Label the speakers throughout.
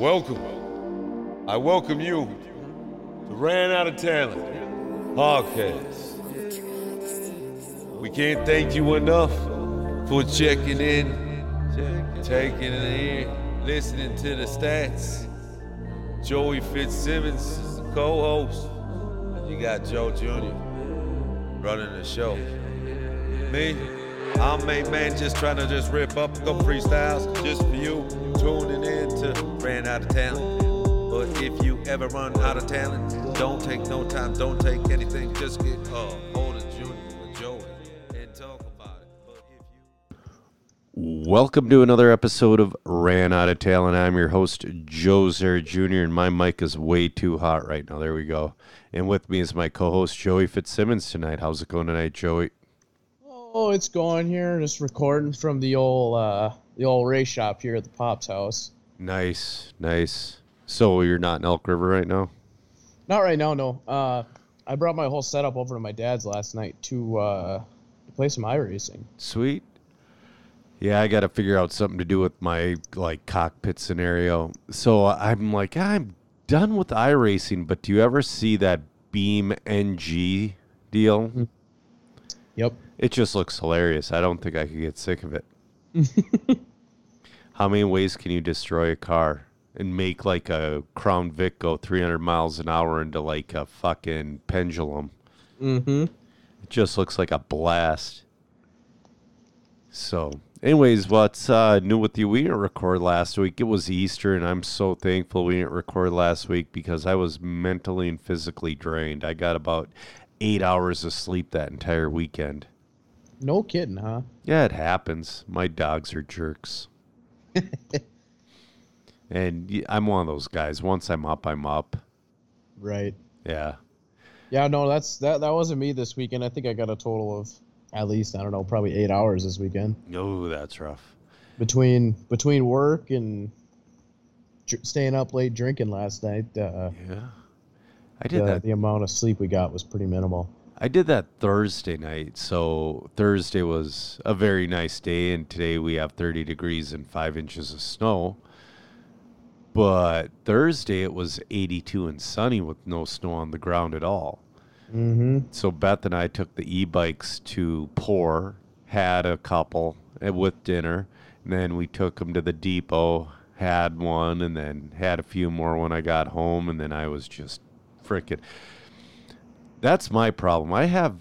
Speaker 1: Welcome. I welcome you to Ran Out of Talent podcast. We can't thank you enough for checking in, taking it in, listening to the stats. Joey Fitzsimmons is the co-host. You got Joe Jr. running the show. Me, I'm a man just trying to just rip up couple freestyles just for you tuning in to Ran Out of Talent. But if you ever run out of talent, don't take no time, don't take anything, just get uh, hold Junior or Joey and talk about it. You
Speaker 2: Welcome to another episode of Ran Out of Talent. I'm your host, Joe Zer Jr., and my mic is way too hot right now. There we go. And with me is my co host, Joey Fitzsimmons, tonight. How's it going tonight, Joey?
Speaker 3: Oh, it's going here. Just recording from the old uh the old race shop here at the Pop's house.
Speaker 2: Nice, nice. So you're not in Elk River right now?
Speaker 3: Not right now, no. Uh I brought my whole setup over to my dad's last night to uh to play some iRacing.
Speaker 2: Sweet. Yeah, I got to figure out something to do with my like cockpit scenario. So I'm like, I'm done with iRacing, but do you ever see that Beam NG deal?
Speaker 3: Yep.
Speaker 2: It just looks hilarious. I don't think I could get sick of it. How many ways can you destroy a car and make like a Crown Vic go 300 miles an hour into like a fucking pendulum?
Speaker 3: Mm-hmm.
Speaker 2: It just looks like a blast. So, anyways, what's uh, new with you? We didn't record last week. It was Easter, and I'm so thankful we didn't record last week because I was mentally and physically drained. I got about eight hours of sleep that entire weekend.
Speaker 3: No kidding, huh?
Speaker 2: Yeah, it happens. My dogs are jerks. and I'm one of those guys. Once I'm up, I'm up.
Speaker 3: Right.
Speaker 2: Yeah.
Speaker 3: Yeah, no, that's that that wasn't me this weekend. I think I got a total of at least, I don't know, probably eight hours this weekend.
Speaker 2: Oh, that's rough.
Speaker 3: Between between work and dr- staying up late drinking last night, uh,
Speaker 2: Yeah. I did
Speaker 3: the,
Speaker 2: that.
Speaker 3: the amount of sleep we got was pretty minimal.
Speaker 2: I did that Thursday night. So Thursday was a very nice day, and today we have 30 degrees and five inches of snow. But Thursday it was 82 and sunny with no snow on the ground at all.
Speaker 3: Mm-hmm.
Speaker 2: So Beth and I took the e-bikes to Pour, had a couple uh, with dinner, and then we took them to the depot, had one, and then had a few more when I got home, and then I was just freaking. That's my problem. I have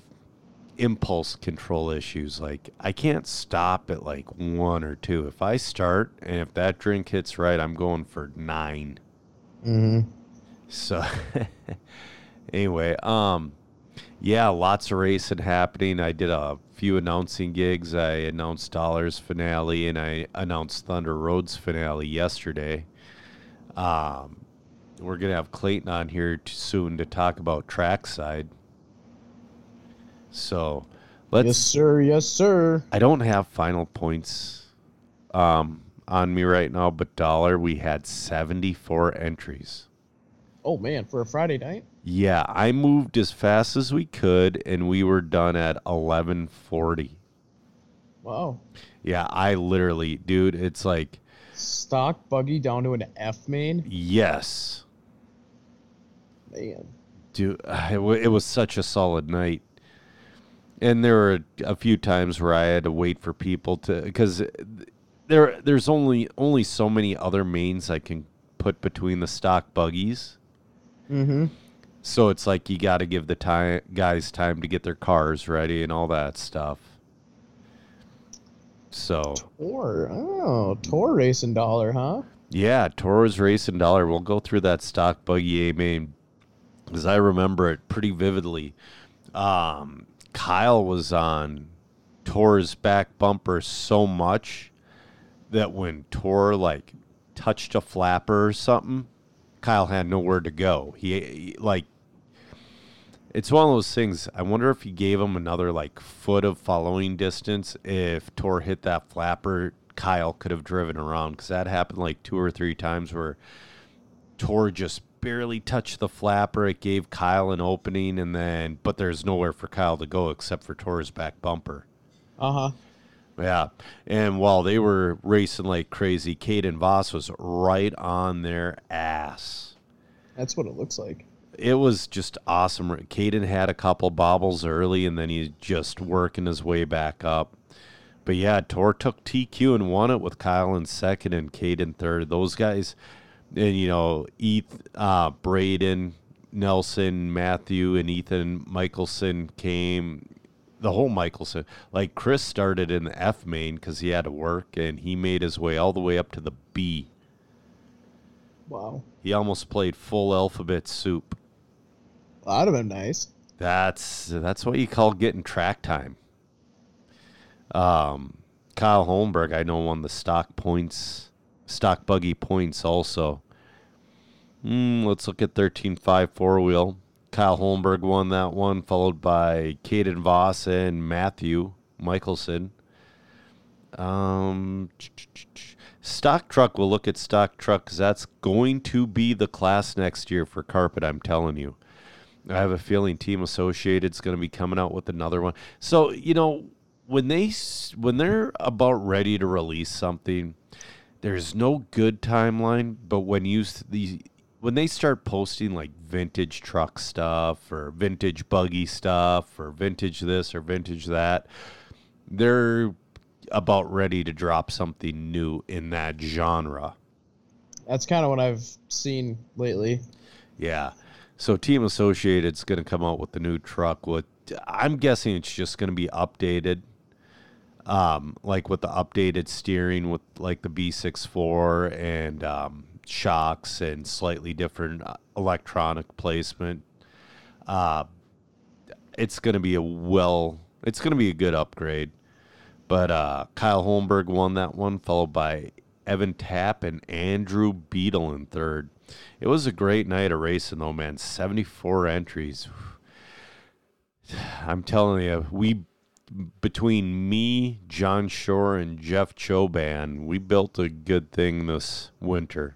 Speaker 2: impulse control issues. Like I can't stop at like one or two. If I start and if that drink hits right, I'm going for nine.
Speaker 3: Mm-hmm.
Speaker 2: So anyway, um yeah, lots of racing happening. I did a few announcing gigs. I announced Dollars finale and I announced Thunder Roads finale yesterday. Um we're going to have Clayton on here t- soon to talk about trackside. So, let's
Speaker 3: Yes, sir. Yes, sir.
Speaker 2: I don't have final points um on me right now, but dollar we had 74 entries.
Speaker 3: Oh man, for a Friday night.
Speaker 2: Yeah, I moved as fast as we could, and we were done at eleven forty.
Speaker 3: Wow.
Speaker 2: Yeah, I literally, dude, it's like
Speaker 3: Stock buggy down to an F main.
Speaker 2: yes,
Speaker 3: Man.
Speaker 2: dude. It, wa- it was such a solid night, and there were a few times where I had to wait for people to because there there's only only so many other mains I can put between the stock buggies.
Speaker 3: Mm-hmm.
Speaker 2: So it's like you got to give the time guys time to get their cars ready and all that stuff. So
Speaker 3: Tor. Oh, Tor racing dollar, huh?
Speaker 2: yeah, Toro's Racing Dollar. We'll go through that stock buggy A main because I remember it pretty vividly. Um, Kyle was on Tor's back bumper so much that when Tor like touched a flapper or something, Kyle had nowhere to go. He, he like it's one of those things. I wonder if he gave him another like foot of following distance. If Tor hit that flapper, Kyle could have driven around because that happened like two or three times where Tor just barely touched the flapper. It gave Kyle an opening, and then but there's nowhere for Kyle to go except for Tor's back bumper.
Speaker 3: Uh huh.
Speaker 2: Yeah. And while they were racing like crazy, Caden Voss was right on their ass.
Speaker 3: That's what it looks like.
Speaker 2: It was just awesome. Caden had a couple bobbles early and then he's just working his way back up. But yeah, Tor took TQ and won it with Kyle in second and Caden third. Those guys, and you know, Eth, uh, Braden, Nelson, Matthew, and Ethan Michelson came. The whole Michelson, like Chris started in the F main because he had to work, and he made his way all the way up to the B.
Speaker 3: Wow.
Speaker 2: He almost played full alphabet soup.
Speaker 3: That'd have been nice.
Speaker 2: That's that's what you call getting track time. Um, Kyle Holmberg, I know won the stock points, stock buggy points also. Mm, let's look at 13.5 four wheel. Kyle Holmberg won that one, followed by Caden Voss and Matthew Michelson. Um, stock truck, we'll look at stock truck because that's going to be the class next year for carpet, I'm telling you. I have a feeling Team Associated's going to be coming out with another one. So, you know, when they when they're about ready to release something, there's no good timeline, but when you the when they start posting like vintage truck stuff or vintage buggy stuff or vintage this or vintage that, they're about ready to drop something new in that genre.
Speaker 3: That's kind of what I've seen lately.
Speaker 2: Yeah. So Team Associated's going to come out with the new truck. With I'm guessing it's just going to be updated, um, like with the updated steering with like the B64 and um, shocks and slightly different uh, electronic placement. Uh, it's going to be a well, it's going to be a good upgrade. But uh, Kyle Holmberg won that one, followed by Evan Tapp and Andrew Beadle in third. It was a great night of racing, though, man. 74 entries. I'm telling you, we between me, John Shore, and Jeff Choban, we built a good thing this winter.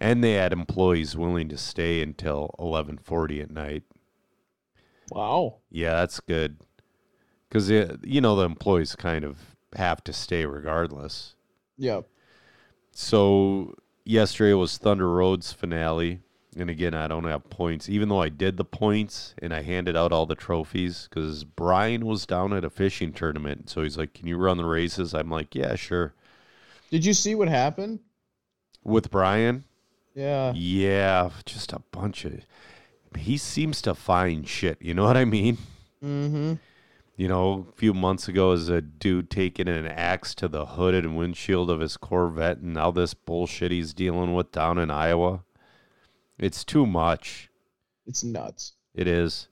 Speaker 2: And they had employees willing to stay until 11:40 at night.
Speaker 3: Wow.
Speaker 2: Yeah, that's good. Cuz you know the employees kind of have to stay regardless.
Speaker 3: Yep.
Speaker 2: So yesterday was Thunder Road's finale. And again, I don't have points, even though I did the points and I handed out all the trophies because Brian was down at a fishing tournament. So he's like, Can you run the races? I'm like, Yeah, sure.
Speaker 3: Did you see what happened?
Speaker 2: With Brian?
Speaker 3: Yeah.
Speaker 2: Yeah, just a bunch of. He seems to find shit. You know what I mean?
Speaker 3: Mm hmm.
Speaker 2: You know, a few months ago, as a dude taking an axe to the hood and windshield of his Corvette, and now this bullshit he's dealing with down in Iowa. It's too much.
Speaker 3: It's nuts.
Speaker 2: It is.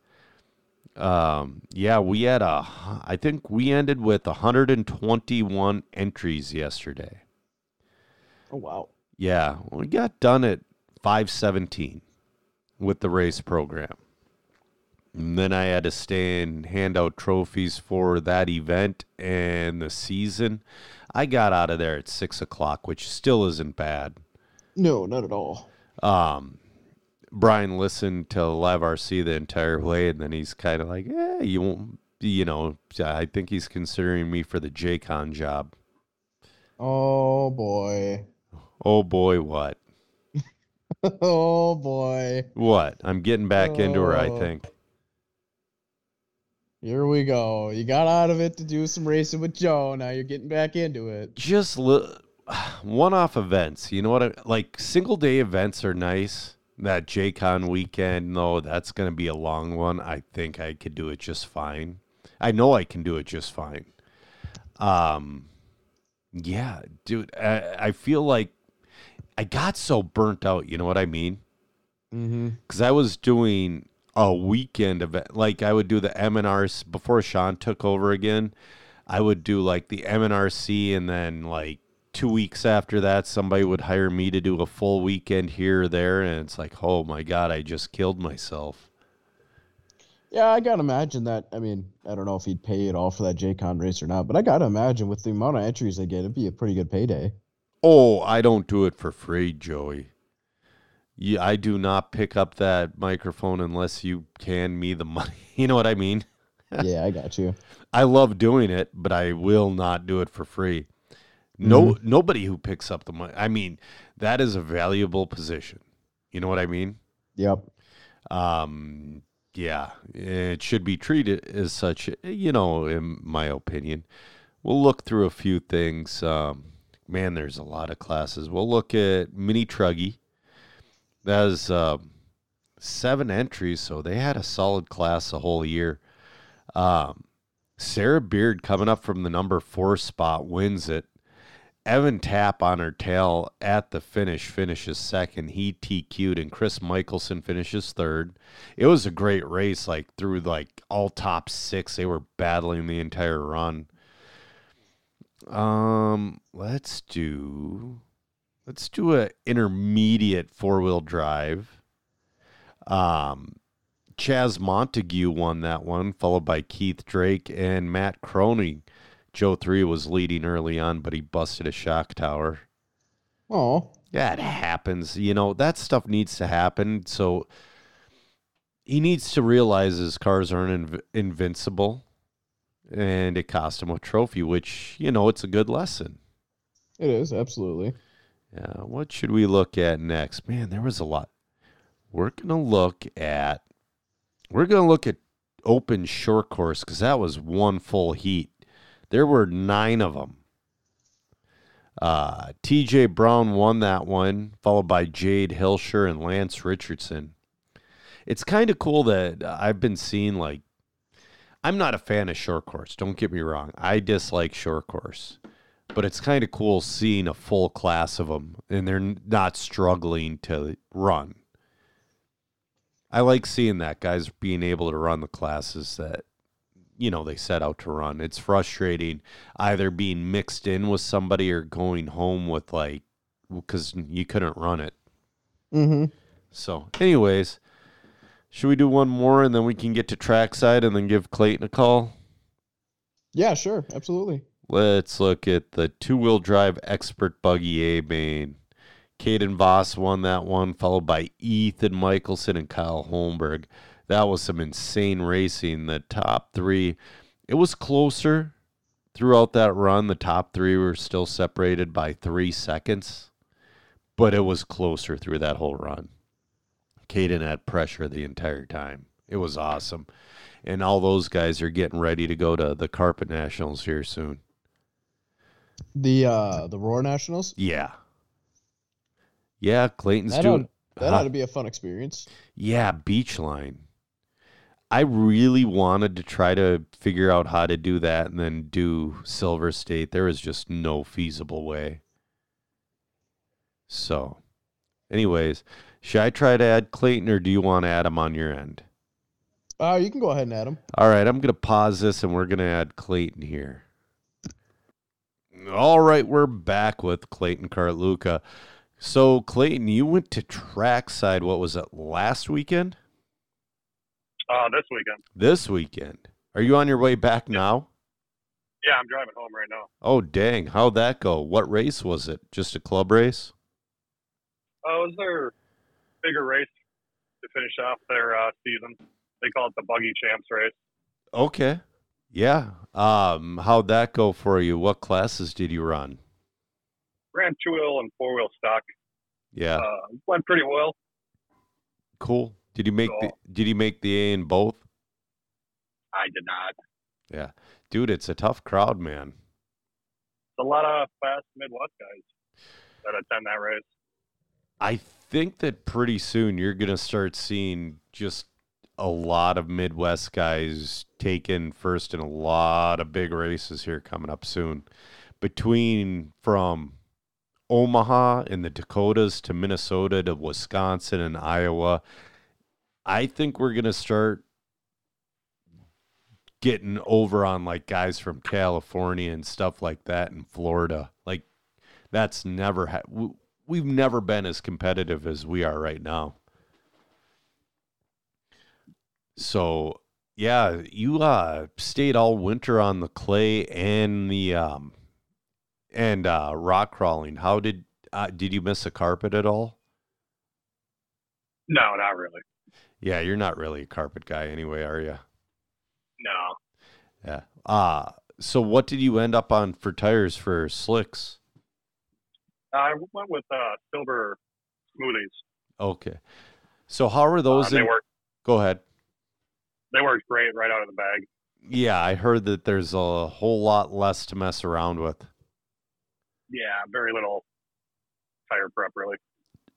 Speaker 2: Um, yeah, we had a. I think we ended with 121 entries yesterday.
Speaker 3: Oh wow.
Speaker 2: Yeah, we got done at 517 with the race program. And then I had to stay and hand out trophies for that event and the season. I got out of there at six o'clock, which still isn't bad.
Speaker 3: No, not at all.
Speaker 2: Um, Brian listened to Live RC the entire way, and then he's kind of like, "Yeah, you won't." You know, I think he's considering me for the JCon job.
Speaker 3: Oh boy.
Speaker 2: Oh boy, what?
Speaker 3: oh boy.
Speaker 2: What? I'm getting back into her, I
Speaker 3: Oh.
Speaker 2: think.
Speaker 3: Here we go. You got out of it to do some racing with Joe. Now you're getting back into it.
Speaker 2: just li- one-off events. You know what? I, like single day events are nice. That JCon weekend, though, that's going to be a long one. I think I could do it just fine. I know I can do it just fine. Um, yeah, dude, I, I feel like I got so burnt out. You know what I mean?
Speaker 3: Mm-hmm.
Speaker 2: because I was doing a weekend event. Like I would do the MNRC before Sean took over again. I would do like the MNRC, and then like two weeks after that, somebody would hire me to do a full weekend here or there, and it's like, oh my god, I just killed myself.
Speaker 3: Yeah, I gotta imagine that. I mean, I don't know if he'd pay it all for that JCon race or not, but I gotta imagine with the amount of entries they get, it'd be a pretty good payday.
Speaker 2: Oh, I don't do it for free, Joey. Yeah, I do not pick up that microphone unless you can me the money. You know what I mean?
Speaker 3: yeah, I got you.
Speaker 2: I love doing it, but I will not do it for free. No, nobody who picks up the money. I mean, that is a valuable position. You know what I mean?
Speaker 3: Yep.
Speaker 2: Um, yeah, it should be treated as such. You know, in my opinion, we'll look through a few things. Um, man, there's a lot of classes. We'll look at mini truggy. That is um, seven entries, so they had a solid class the whole year. Um, Sarah Beard coming up from the number four spot wins it. Evan Tapp on her tail at the finish finishes second. He TQ'd and Chris Michelson finishes third. It was a great race, like through like all top six. They were battling the entire run. Um, let's do let's do a intermediate four wheel drive. Um, Chaz Montague won that one, followed by Keith Drake and Matt Croning. Joe three was leading early on, but he busted a shock tower.
Speaker 3: Oh,
Speaker 2: Yeah, it happens. You know, that stuff needs to happen. So he needs to realize his cars aren't inv- invincible. And it cost him a trophy, which, you know, it's a good lesson.
Speaker 3: it is absolutely.
Speaker 2: Yeah, what should we look at next? Man, there was a lot. We're going to look at we're going to look at open short course cuz that was one full heat. There were 9 of them. Uh, TJ Brown won that one, followed by Jade Hilscher and Lance Richardson. It's kind of cool that I've been seeing like I'm not a fan of short course, don't get me wrong. I dislike short course but it's kind of cool seeing a full class of them and they're not struggling to run. I like seeing that guys being able to run the classes that you know they set out to run. It's frustrating either being mixed in with somebody or going home with like because you couldn't run it.
Speaker 3: Mm-hmm.
Speaker 2: So, anyways, should we do one more and then we can get to trackside and then give Clayton a call?
Speaker 3: Yeah, sure, absolutely.
Speaker 2: Let's look at the two wheel drive expert buggy A main. Caden Voss won that one, followed by Ethan Michelson and Kyle Holmberg. That was some insane racing. The top three, it was closer throughout that run. The top three were still separated by three seconds, but it was closer through that whole run. Caden had pressure the entire time. It was awesome. And all those guys are getting ready to go to the Carpet Nationals here soon.
Speaker 3: The uh the Roar Nationals.
Speaker 2: Yeah. Yeah, Clayton's
Speaker 3: That
Speaker 2: doing.
Speaker 3: ought, that
Speaker 2: Huh?
Speaker 3: ought to be a fun experience.
Speaker 2: Yeah, beach line. I really wanted to try to figure out how to do that and then do Silver State. There was just no feasible way. So, anyways, should I try to add Clayton or do you want to add him on your end?
Speaker 3: Uh, you can go ahead and add him.
Speaker 2: All right, I'm going to pause this and we're going to add Clayton here. All right, we're back with Clayton Cartalucca. So, Clayton, you went to trackside, what was it, last weekend?
Speaker 4: Uh, this weekend.
Speaker 2: This weekend. Are you on your way back now?
Speaker 4: Yeah, I'm driving home right now.
Speaker 2: Oh, dang. How'd that go? What race was it? Just a club race?
Speaker 4: Oh, uh, was their bigger race to finish off their uh, season. They call it the Buggy Champs race.
Speaker 2: Okay. Yeah. Um, how'd that go for you? What classes did you run?
Speaker 4: Ran two wheel and four wheel stock.
Speaker 2: Yeah.
Speaker 4: Uh, went pretty well.
Speaker 2: cool. Did you make the did you make the A in both?
Speaker 4: I did not.
Speaker 2: Yeah. Dude, it's a tough crowd, man.
Speaker 4: It's a lot of fast Midwest guys that attend that race.
Speaker 2: I think that pretty soon you're going to start seeing just a lot of Midwest guys taking first in a lot of big races here coming up soon. Between from Omaha and the Dakotas to Minnesota to Wisconsin and Iowa, I think we're to start getting over on like guys from California and stuff like that in Florida. Like that's never ha- we've never been as competitive as we are right now. So, yeah, you uh stayed all winter on the clay and the um and uh rock crawling. How did uh, did you miss a carpet at all?
Speaker 4: No, not really.
Speaker 2: Yeah, you're not really a carpet guy anyway, are you?
Speaker 4: No.
Speaker 2: Yeah. Uh so what did you end up on for tires for slicks?
Speaker 4: I went with uh, silver smoothies.
Speaker 2: Okay. So how are those
Speaker 4: Uh, they
Speaker 2: in-
Speaker 4: work.
Speaker 2: Go ahead.
Speaker 4: They worked great right out of the bag.
Speaker 2: Yeah, I heard that there's a whole lot less to mess around with.
Speaker 4: Yeah, very little tire prep really.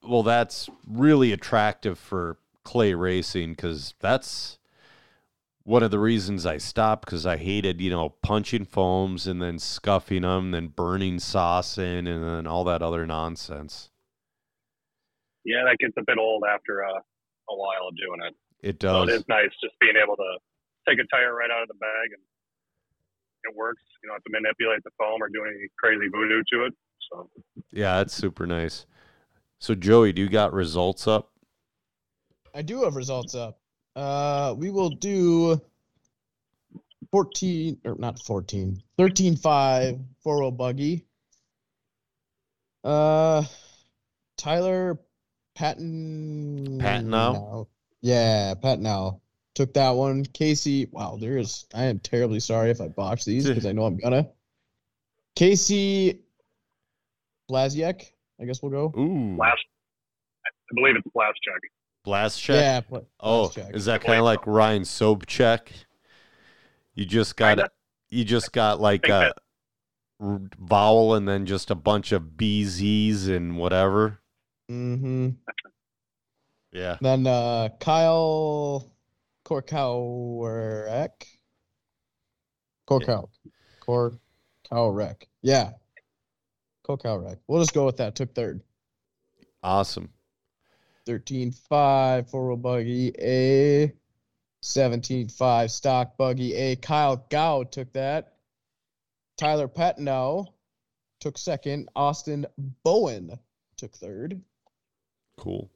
Speaker 2: Well, that's really attractive for clay racing because that's one of the reasons I stopped because I hated, you know, punching foams and then scuffing them, then burning sauce in, and then all that other nonsense.
Speaker 4: Yeah, that gets a bit old after uh, a while of doing it.
Speaker 2: It
Speaker 4: So
Speaker 2: does.
Speaker 4: it is nice just being able to take a tire right out of the bag and it works. You don't have to manipulate the foam or do any crazy voodoo to it. So
Speaker 2: Yeah, that's super nice. So, Joey, do you got results up?
Speaker 3: I do have results up. Uh, we will do 14 or not 14, 13 5 four wheel buggy. Uh, Tyler Patton.
Speaker 2: Patnow?
Speaker 3: Yeah, patton Patnow took that one. Casey, wow, there is. I am terribly sorry if I botch these because I know I'm gonna. Casey Blaziek, I guess we'll go.
Speaker 2: Ooh,
Speaker 4: last, I believe it's last check.
Speaker 2: Blast check.
Speaker 3: Yeah, Pla-
Speaker 2: Oh,
Speaker 3: Blaziek.
Speaker 2: is that kind of
Speaker 4: believe
Speaker 2: like Ryan Sobchak? You just got
Speaker 4: Kinda.
Speaker 2: you just got like a vowel and then just a bunch of BZs and whatever.
Speaker 3: Mm-hmm.
Speaker 2: Yeah.
Speaker 3: Then uh, Kyle Korkowrek. Korkow. Korkowrek. Yeah. Korkowrek. We'll just go with that. Took third.
Speaker 2: Awesome.
Speaker 3: 13 5 four wheel buggy A. 17 5 stock buggy A. Kyle Gow took that. Tyler Patnow took second. Austin Bowen took third.
Speaker 2: Cool.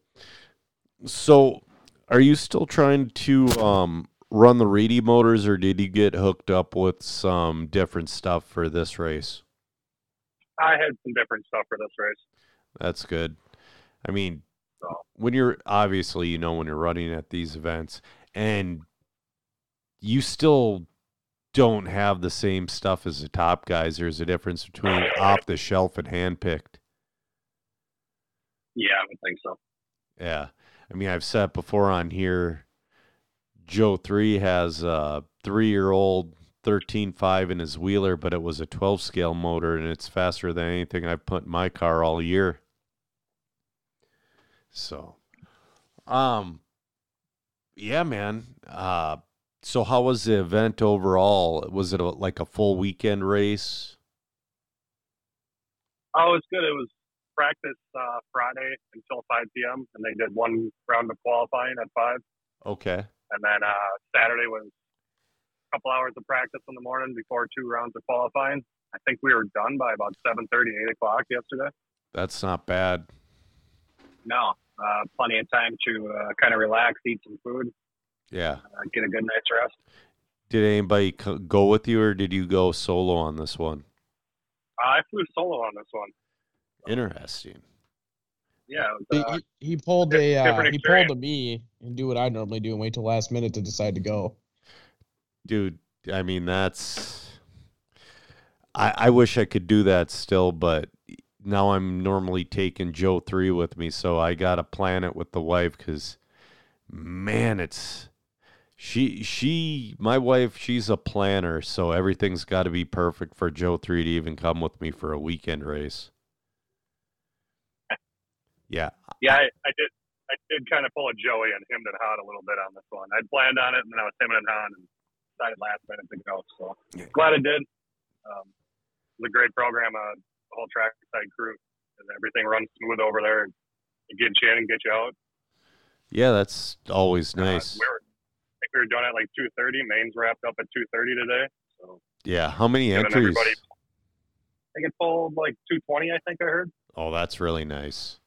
Speaker 2: So, are you still trying to um, run the Reedy motors, or did you get hooked up with some different stuff for this race?
Speaker 4: I had some different stuff for this race.
Speaker 2: That's good. I mean,
Speaker 4: So-
Speaker 2: when you're obviously, you know, when you're running at these events and you still don't have the same stuff as the top guys, there's a difference between off the shelf and hand picked.
Speaker 4: Yeah, I would think so.
Speaker 2: Yeah. I mean, I've said before on here, Joe 3 has a three year old 13.5 in his wheeler, but it was a 12 scale motor and it's faster than anything I've put in my car all year. So, um, yeah, man. Uh, so how was the event overall? Was it a, like a full weekend race?
Speaker 4: Oh, it was good. It was practice uh, Friday until 5 p.m. and they did one round of qualifying at 5.
Speaker 2: Okay.
Speaker 4: And then uh, Saturday was a couple hours of practice in the morning before two rounds of qualifying. I think we were done by about 7.30, 8 o'clock yesterday.
Speaker 2: That's not bad.
Speaker 4: No, uh, plenty of time to uh, kind of relax, eat some food,
Speaker 2: Yeah.
Speaker 4: uh, get a good night's rest.
Speaker 2: Did anybody co- go with you or did you go solo on this one?
Speaker 4: Uh, I flew solo on this one.
Speaker 2: Interesting.
Speaker 4: Yeah,
Speaker 3: He,
Speaker 4: was, uh,
Speaker 3: he, he pulled
Speaker 4: di-
Speaker 3: a uh, he pulled
Speaker 4: experience.
Speaker 3: a me and do what I normally do and wait till last minute to decide to go.
Speaker 2: Dude, I mean that's I I wish I could do that still, but now I'm normally taking Joe 3 with me, so I got to plan it with the wife cuz man, it's she she my wife, she's a planner, so everything's got to be perfect for Joe 3 to even come with me for a weekend race. Yeah,
Speaker 4: yeah, I, I did. I did kind of pull a Joey and him and Han a little bit on this one. I'd planned on it, and then I was him and Han and decided last minute to go. So
Speaker 2: Yeah.
Speaker 4: glad I did. Um, it was a great program. Uh, the whole trackside crew and everything runs smooth over there. You get you in and get you out.
Speaker 2: Yeah, that's always
Speaker 4: Uh,
Speaker 2: nice.
Speaker 4: we were, I think we were done at like 2:30. Mains wrapped up at 2:30 today. So
Speaker 2: Yeah, how many entries?
Speaker 4: I think it pulled like 220. I think I heard.
Speaker 2: Oh, that's really nice.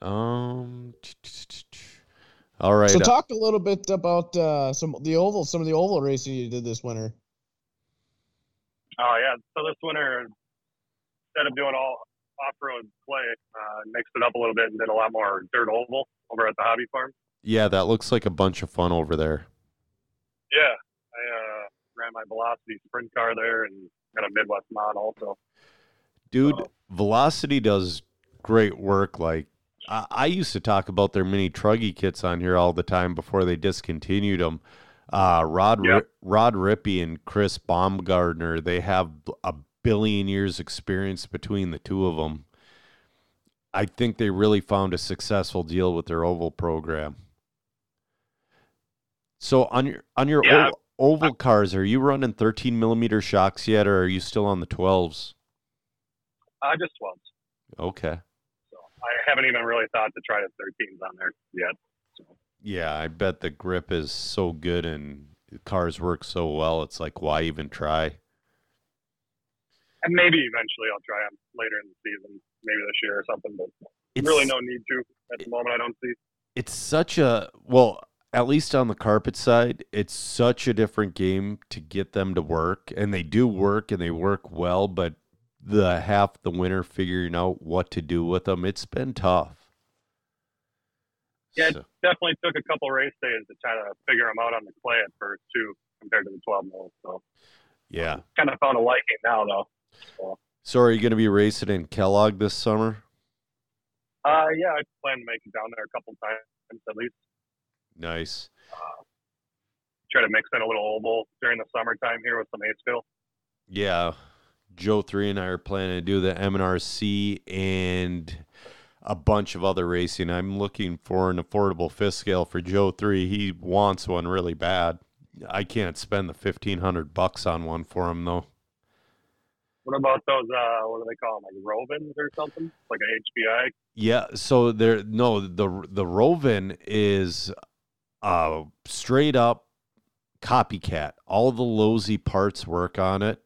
Speaker 2: Um. All right.
Speaker 3: So
Speaker 2: uh,
Speaker 3: talk a little bit about uh, some the oval, some of the oval racing you did this winter.
Speaker 4: Oh yeah. So this winter, instead of doing all off-road clay, uh, mixed it up a little bit and did a lot more dirt oval over at the hobby farm.
Speaker 2: yeah, that looks like a bunch of fun over there.
Speaker 4: Yeah, I uh, ran my Velocity sprint car there and got a Midwest mod also.
Speaker 2: Dude,
Speaker 4: Oh.
Speaker 2: Velocity does great work. Like I, I used to talk about their mini truggy kits on here all the time before they discontinued them. Uh, Rod
Speaker 4: Yep.
Speaker 2: Rod Rippey and Chris Baumgardner, they have a billion years experience between the two of them. I think they really found a successful deal with their oval program. So on your on your
Speaker 4: Yeah.
Speaker 2: oval, oval cars, are you running 13 millimeter shocks yet, or are you still on the 12s?
Speaker 4: Uh, just 12s.
Speaker 2: Okay.
Speaker 4: So I haven't even really thought to try the 13s on there yet. So
Speaker 2: Yeah, I bet the grip is so good and cars work so well. It's like, why even try?
Speaker 4: and maybe eventually I'll try them later in the season, maybe this year or something. But
Speaker 2: It's
Speaker 4: really no need to at the moment. I don't see.
Speaker 2: It's such a well, at least on the carpet side, it's such a different game to get them to work, and they do work and they work well. But the half the winter figuring out what to do with them, it's been tough.
Speaker 4: Yeah, it
Speaker 2: So-
Speaker 4: definitely took a couple race days to try to figure them out on the clay at first too, compared to the 12 mil. So
Speaker 2: yeah.
Speaker 4: kind of found a liking now though. So,
Speaker 2: So are you going to be racing in Kellogg this summer?
Speaker 4: uh, yeah, I plan to make it down there a couple times at least.
Speaker 2: Nice.
Speaker 4: Try to mix in a little oval during the summertime here with some Acefield.
Speaker 2: Yeah, Joe three and I are planning to do the MNRC and a bunch of other racing. I'm looking for an affordable fifth scale for Joe three. He wants one really bad. I can't spend the fifteen hundred bucks on one for him though.
Speaker 4: What about those? Uh, what do they call them? Like Rovans or something? Like a HPI?
Speaker 2: Yeah, so there no the the Rovan is uh straight up copycat. All the Losi parts work on it.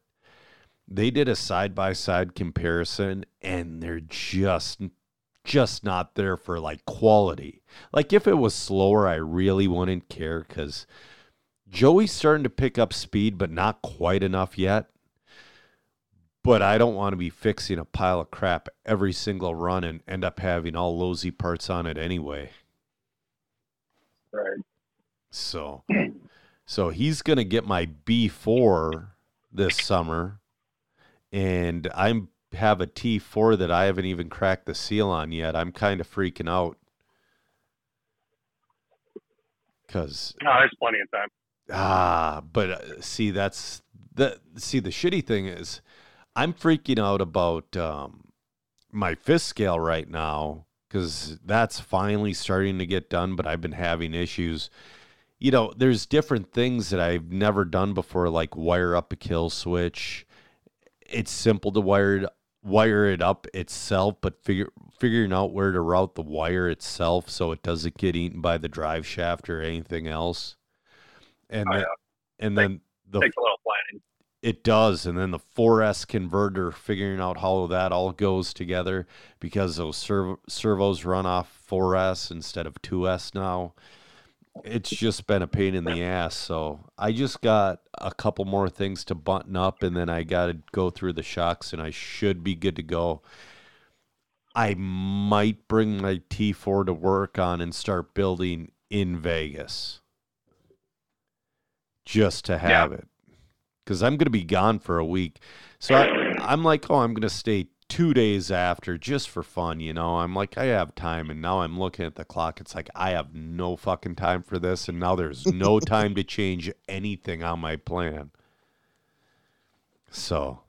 Speaker 2: They did a side by side comparison and they're just just not there for like quality. Like if it was slower, I really wouldn't care cuz Joey's starting to pick up speed but not quite enough yet but I don't want to be fixing a pile of crap every single run and end up having all Losi parts on it anyway.
Speaker 4: Right.
Speaker 2: So, so he's gonna get my B four this summer, and I'm have a T four that I haven't even cracked the seal on yet. I'm kind of freaking out because
Speaker 4: No, there's plenty of time.
Speaker 2: Ah, but uh, see, that's the see the shitty thing is, I'm freaking out about um, my fifth scale right now because that's finally starting to get done. But I've been having issues. You know, there's different things that I've never done before, like wire up a kill switch. It's simple to wire it, wire it up itself, but figure figuring out where to route the wire itself so it doesn't get eaten by the drive shaft or anything else. And
Speaker 4: Oh,
Speaker 2: then,
Speaker 4: yeah.
Speaker 2: and then the
Speaker 4: Takes a little planning.
Speaker 2: it does, and then the 4S converter, figuring out how that all goes together because those serv- servos run off 4S instead of 2S now. It's just been a pain in the ass. So I just got a couple more things to button up, and then I got to go through the shocks, and I should be good to go. I might bring my T4 to work on and start building in Vegas just to have it because I'm going to be gone for a week. So I, I'm like, oh, I'm going to stay two days after just for fun, you know. I'm like, I have time, and now I'm looking at the clock. It's like I have no fucking time for this, and now there's no time to change anything on my plan. So,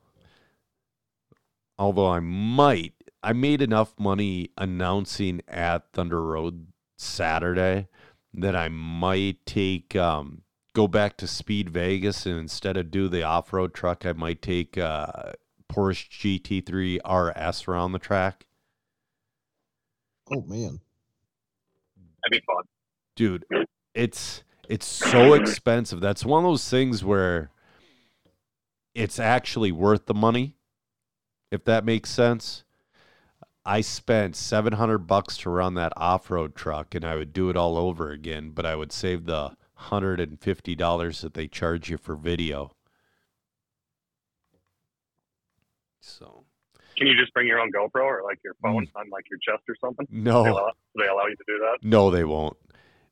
Speaker 2: although I might, I made enough money announcing at Thunder Road Saturday that I might take um, go back to Speed Vegas and instead of do the off road truck, I might take uh, Porsche GT3 RS around the track.
Speaker 3: Oh man.
Speaker 4: That'd be fun.
Speaker 2: Dude, it's it's so expensive. That's one of those things where it's actually worth the money, if that makes sense. I spent 700 bucks to run that off-road truck and I would do it all over again, but I would save the $150 that they charge you for video. So,
Speaker 4: Can you just bring your own GoPro or like your phone mm. on like your chest or something?
Speaker 2: no.
Speaker 4: They allow, do they allow you to do that?
Speaker 2: No, they won't.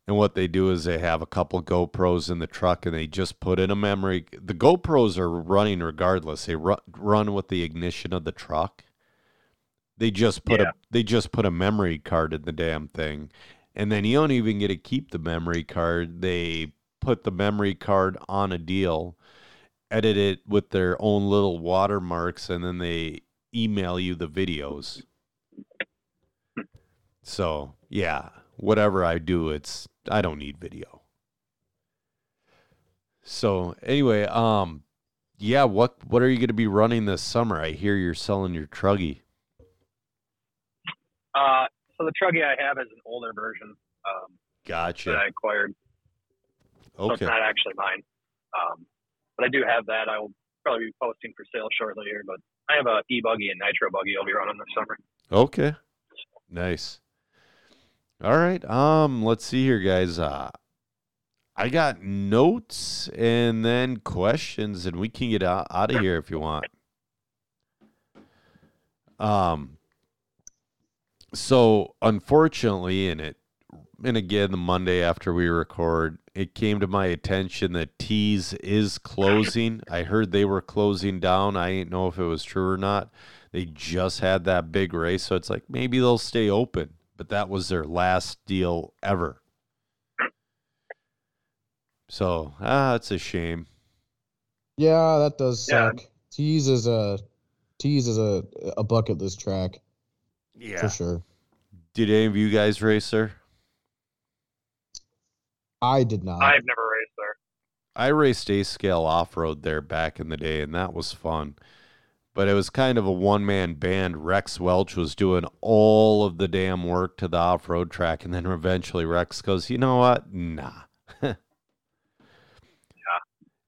Speaker 2: And what they do is they have a couple GoPros in the truck and they just put in a memory. The GoPros are running regardless. They ru- run with the ignition of the truck. They just put
Speaker 4: Yeah.
Speaker 2: a they just put a memory card in the damn thing. And then you don't even get to keep the memory card. They put the memory card on a deal, edit it with their own little watermarks, and then they email you the videos. So yeah, whatever I do, it's I don't need video. So anyway, um, yeah, what what are you going to be running this summer? I hear you're selling your truggy.
Speaker 4: Uh, so the Truggy I have is an older version um, that
Speaker 2: Gotcha.
Speaker 4: I acquired. Okay. So it's not actually mine. Um, but I do have that. I will probably be posting for sale shortly here. But I have a e buggy and nitro buggy I'll be running this summer.
Speaker 2: Okay. Nice. All right. Um, let's see here, guys. Uh I got notes and then questions, and we can get out, out of here if you want. Um so unfortunately, and it and again the Monday after we record, it came to my attention that Tees is closing. I heard they were closing down. I ain't know if it was true or not. They just had that big race, so it's like maybe they'll stay open. But that was their last deal ever. So ah, it's a shame.
Speaker 3: Yeah, that does
Speaker 4: Yeah.
Speaker 3: suck. Tease is a Tees is a a bucket list track
Speaker 2: Yeah.
Speaker 3: for sure.
Speaker 2: Did any of you guys race there?
Speaker 3: I did not.
Speaker 4: I've never raced there.
Speaker 2: I raced A scale off road there back in the day, and that was fun. But it was kind of a one man band. Rex Welch was doing all of the damn work to the off road track, and then eventually Rex goes, "You know what? Nah." yeah.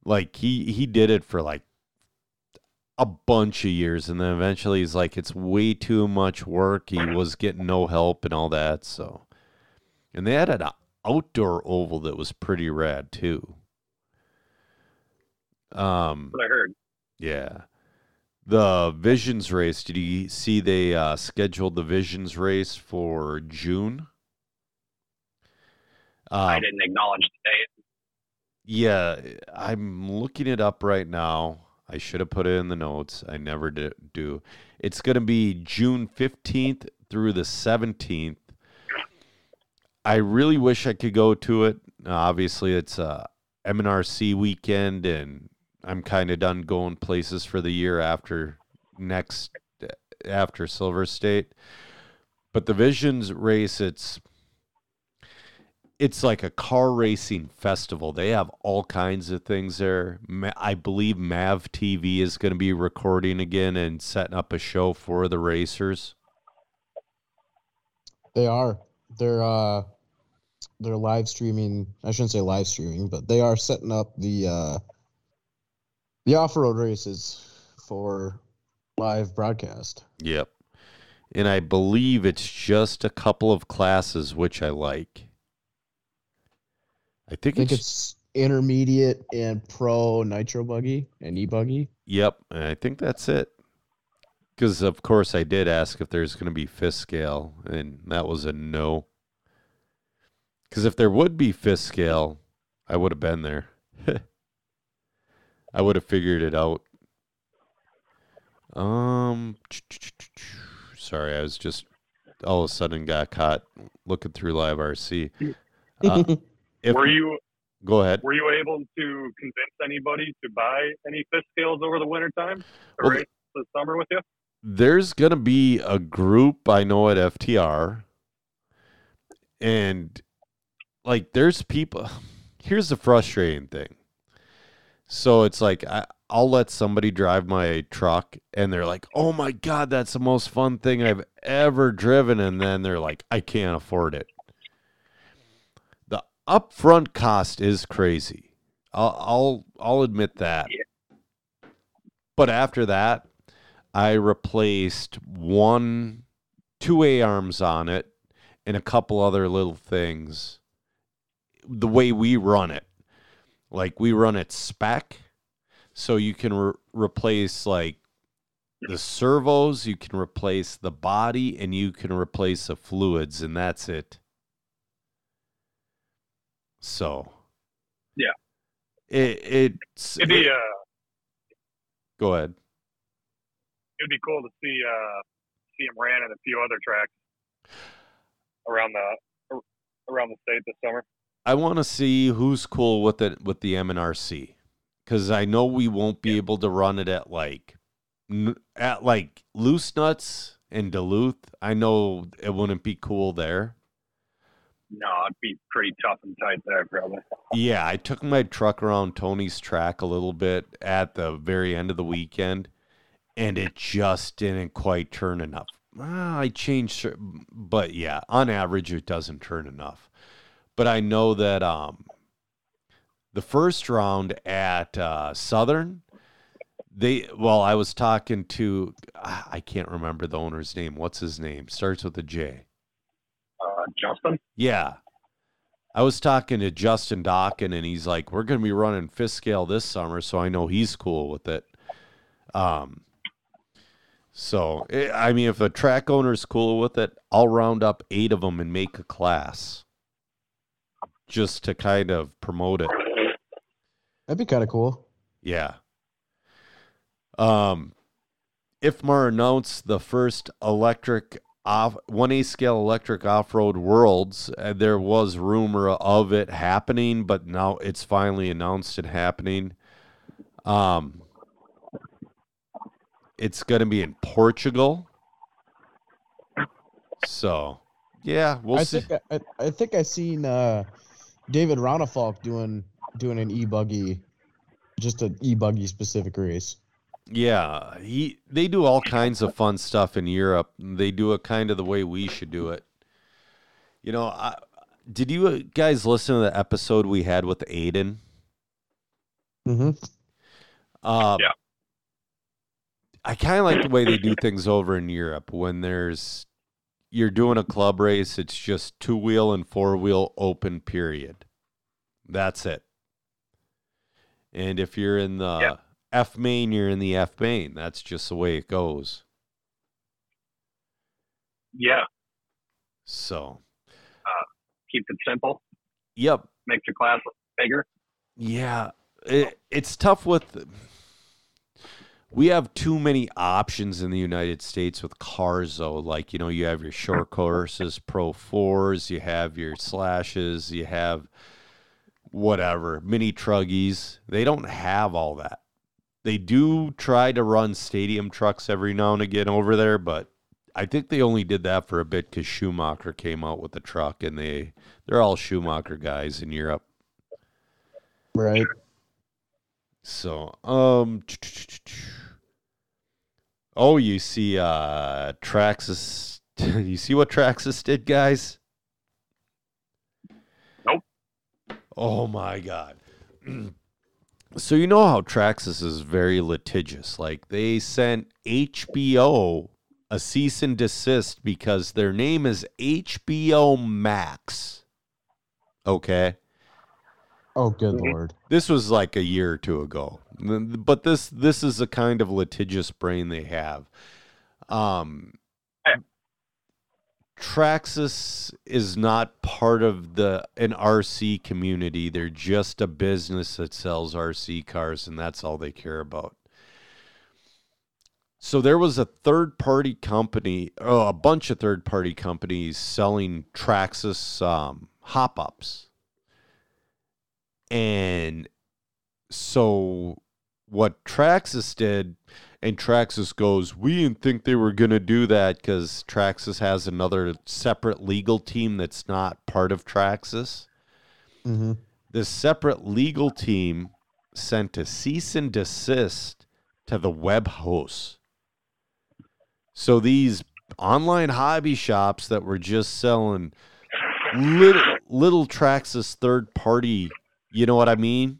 Speaker 2: Like he he did it for like a bunch of years, and then eventually he's like, "It's way too much work." He was getting no help and all that. So, and they had an outdoor oval that was pretty rad too. Um,
Speaker 4: what I heard.
Speaker 2: yeah. The Visions race, did you see they uh, scheduled the Visions race for June?
Speaker 4: I
Speaker 2: Um,
Speaker 4: didn't acknowledge the date.
Speaker 2: yeah, I'm looking it up right now. I should have put it in the notes. I never do. It's going to be June 15th through the 17th. I really wish I could go to it. Uh, obviously, it's a MNRC weekend, and I'm kind of done going places for the year after next after Silver State. But the Visions race, it's it's like a car racing festival. They have all kinds of things there. I believe Mav TV is going to be recording again and setting up a show for the racers.
Speaker 3: They are. They're uh they're live streaming. I shouldn't say live streaming, but they are setting up the uh the off-road races for live broadcast.
Speaker 2: Yep. And I believe it's just a couple of classes, which I like. I
Speaker 3: I
Speaker 2: think,
Speaker 3: think
Speaker 2: it's,
Speaker 3: it's intermediate and pro nitro buggy and e-buggy.
Speaker 2: yep. And I think that's it. Because of course I did ask if there's going to be fifth scale, and that was a no. Because if there would be fifth scale, I would have been there. I would have figured it out. Um, sorry, I was just all of a sudden got caught looking through live RC. Uh, if,
Speaker 4: Were you
Speaker 2: go ahead?
Speaker 4: were you able to convince anybody to buy any fifth scales over the winter time to
Speaker 2: Well,
Speaker 4: this summer with you?
Speaker 2: There's gonna be a group I know at FTR, and like there's people. Here's the frustrating thing. So it's like I, I'll let somebody drive my truck, and they're like, "Oh my god, that's the most fun thing I've ever driven," and then they're like, "I can't afford it." The upfront cost is crazy. I'll I'll, I'll admit that. But after that, I replaced one, two A arms on it, and a couple other little things. The way we run it, like we run it spec, so you can re- replace like the servos, you can replace the body, and you can replace the fluids, and that's it. So
Speaker 4: Yeah.
Speaker 2: it it's
Speaker 4: It'd be uh,
Speaker 2: go ahead.
Speaker 4: it'd be cool to see uh, see him ran at a few other tracks around the around the state this summer.
Speaker 2: I want to see who's cool with it with the MNRC because I know we won't be able to run it at like at like loose nuts in Duluth. I know it wouldn't be cool there.
Speaker 4: No, it'd be pretty tough and tight there, probably.
Speaker 2: Yeah, I took my truck around Tony's track a little bit at the very end of the weekend, and it just didn't quite turn enough. Ah, I changed, but yeah, on average, it doesn't turn enough. But I know that um, the first round at uh, Southern, they well, I was talking to I can't remember the owner's name. What's his name? Starts with a J.
Speaker 4: Uh, Justin,
Speaker 2: Yeah. I was talking to Justin Dockin, and he's like, "We're going to be running fifth scale this summer," so I know he's cool with it. Um, so eh, I mean, if a track owner's cool with it, I'll round up eight of them and make a class, just to kind of promote it.
Speaker 3: That'd be kind of cool.
Speaker 2: Yeah. Um, IFMAR announced the first electric off one A scale electric off road worlds. Uh, there was rumor of it happening, but now it's finally announced it happening. Um, it's going to be in Portugal. So, yeah, we'll
Speaker 3: I
Speaker 2: see.
Speaker 3: think I, I think I seen uh, David Ronnefalk doing doing an e buggy, just an e buggy specific race.
Speaker 2: Yeah, he they do all kinds of fun stuff in Europe. They do it kind of the way we should do it. You know, I, did you guys listen to the episode we had with Aiden?
Speaker 3: Mm-hmm.
Speaker 2: Uh,
Speaker 4: Yeah.
Speaker 2: I kind of like the way they do things over in Europe when there's you're doing a club race. It's just two wheel and four wheel open. Period. That's it. And if you're in the
Speaker 4: Yeah.
Speaker 2: F main, you're in the F main. That's just the way it goes.
Speaker 4: yeah,
Speaker 2: So, uh,
Speaker 4: keeps it simple,
Speaker 2: yep,
Speaker 4: makes your class bigger.
Speaker 2: yeah, it, it's tough with. We have too many options in the United States with cars, though. Like you know, you have your short courses, Pro fours, you have your slashes, you have whatever mini truggies. They don't have all that. They do try to run stadium trucks every now and again over there, but I think they only did that for a bit because Schumacher came out with the truck, and they they're all Schumacher guys in Europe.
Speaker 3: Right.
Speaker 2: So, um, oh, you see, uh, Traxxas. You see what Traxxas did, guys?
Speaker 4: Nope.
Speaker 2: Oh my god. so you know how Traxxas is very litigious. Like they sent HBO a cease and desist because their name is HBO Max. Okay.
Speaker 3: Oh, good
Speaker 4: Mhm.
Speaker 3: lord.
Speaker 2: This was like a year or two ago, but this this is the kind of litigious brain they have. Um, Traxxas is not part of the an RC community. They're just a business that sells RC cars, and that's all they care about. So there was a third party company, oh, a bunch of third party companies selling Traxxas um, hop ups. And so what Traxxas did, and Traxxas goes, we didn't think they were going to do that because Traxxas has another separate legal team that's not part of Traxxas.
Speaker 3: Mm-hmm.
Speaker 2: This separate legal team sent a cease and desist to the web hosts. So these online hobby shops that were just selling little, little Traxxas third party, you know what I mean?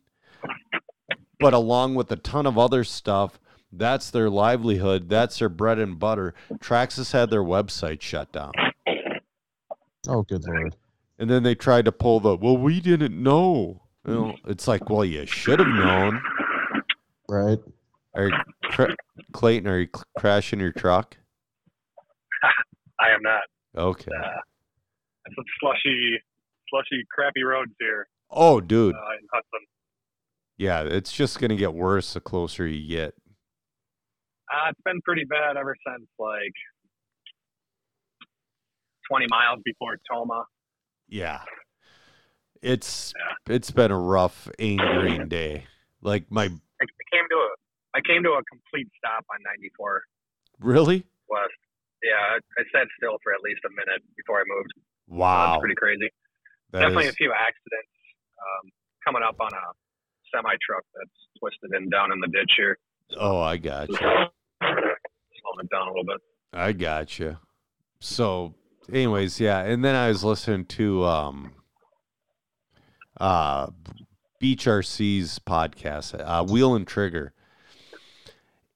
Speaker 2: But along with a ton of other stuff, that's their livelihood. That's their bread and butter. Traxxas had their website shut down.
Speaker 3: Oh, good lord.
Speaker 2: And then they tried to pull the, well, we didn't know. You know, it's like, well, you should have known.
Speaker 3: Right.
Speaker 2: Are you, cra- Clayton, are you cl- crashing your truck?
Speaker 4: I am not.
Speaker 2: Okay.
Speaker 4: Uh, some slushy, slushy, crappy roads here.
Speaker 2: Oh, dude.
Speaker 4: uh.
Speaker 2: Yeah, it's just gonna get worse the closer you get.
Speaker 4: Uh, it's been pretty bad ever since like 20 miles before Tomah.
Speaker 2: Yeah. It's it's been a rough Green day. Like my
Speaker 4: I, came to a I came to a complete stop on 94
Speaker 2: really?
Speaker 4: West. Yeah, I, I sat still for at least a minute before I moved.
Speaker 2: Wow.
Speaker 4: That's pretty crazy.
Speaker 2: That
Speaker 4: Definitely
Speaker 2: is-
Speaker 4: a few accidents um, coming up on a semi truck that's twisted in down in the ditch here.
Speaker 2: oh, I got you.
Speaker 4: Slowing it down a little bit.
Speaker 2: I got you. So, anyways, yeah, and then I was listening to um, uh, Beach RC's podcast, uh, Wheel and Trigger.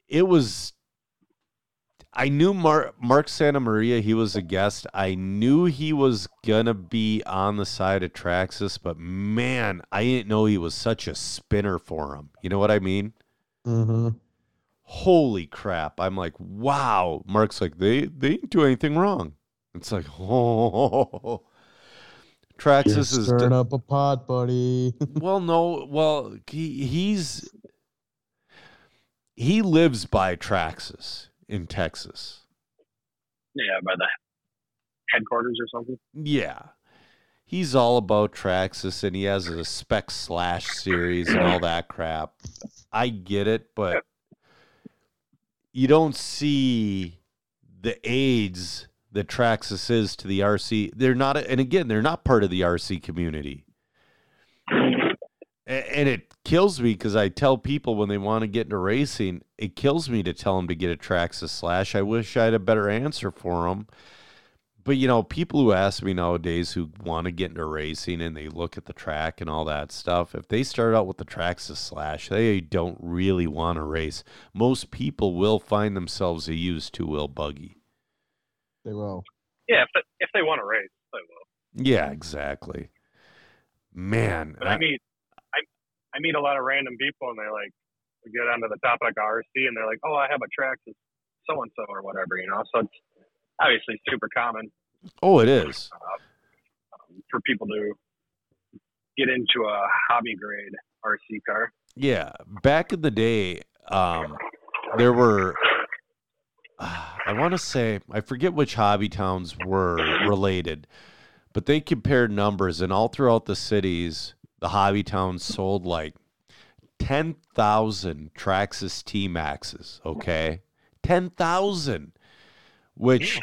Speaker 2: It was. I knew Mark Mark Santa Maria. He was a guest. I knew he was gonna be on the side of Traxxas, but man, I didn't know he was such a spinner for him. You know what I mean?
Speaker 3: Mm-hmm.
Speaker 2: holy crap i'm like wow mark's like they they didn't do anything wrong it's like oh traxxas is
Speaker 3: stirring up a pot, buddy.
Speaker 2: well no well he, he's he lives by traxxas in texas
Speaker 4: Yeah, by the headquarters or something.
Speaker 2: yeah he's all about traxxas and he has a spec slash series and all that crap i get it but you don't see the aids that Traxxas is to the RC. They're not, and again, they're not part of the RC community. A- And it kills me because I tell people when they want to get into racing, it kills me to tell them to get a Traxxas slash. I wish I had a better answer for them. But you know, people who ask me nowadays who want to get into racing and they look at the track and all that stuff, if they start out with the Traxxas slash, they don't really want to race. Most people will find themselves a used two wheel buggy.
Speaker 3: they will.
Speaker 4: Yeah, if they, if they want to race, they will.
Speaker 2: Yeah, exactly. Man,
Speaker 4: But I meet I I meet a lot of random people and they like we get onto the topic of RC and they're like, oh, I have a track to so and so or whatever, you know. So it's obviously super common
Speaker 2: oh, it is.
Speaker 4: um, for people to get into a hobby grade RC car.
Speaker 2: Yeah, back in the day, um, there were. I want to say I forget which hobby towns were related, but they compared numbers, and all throughout the cities, the hobby towns sold like ten thousand Traxxas T Maxes. Okay, ten thousand, which.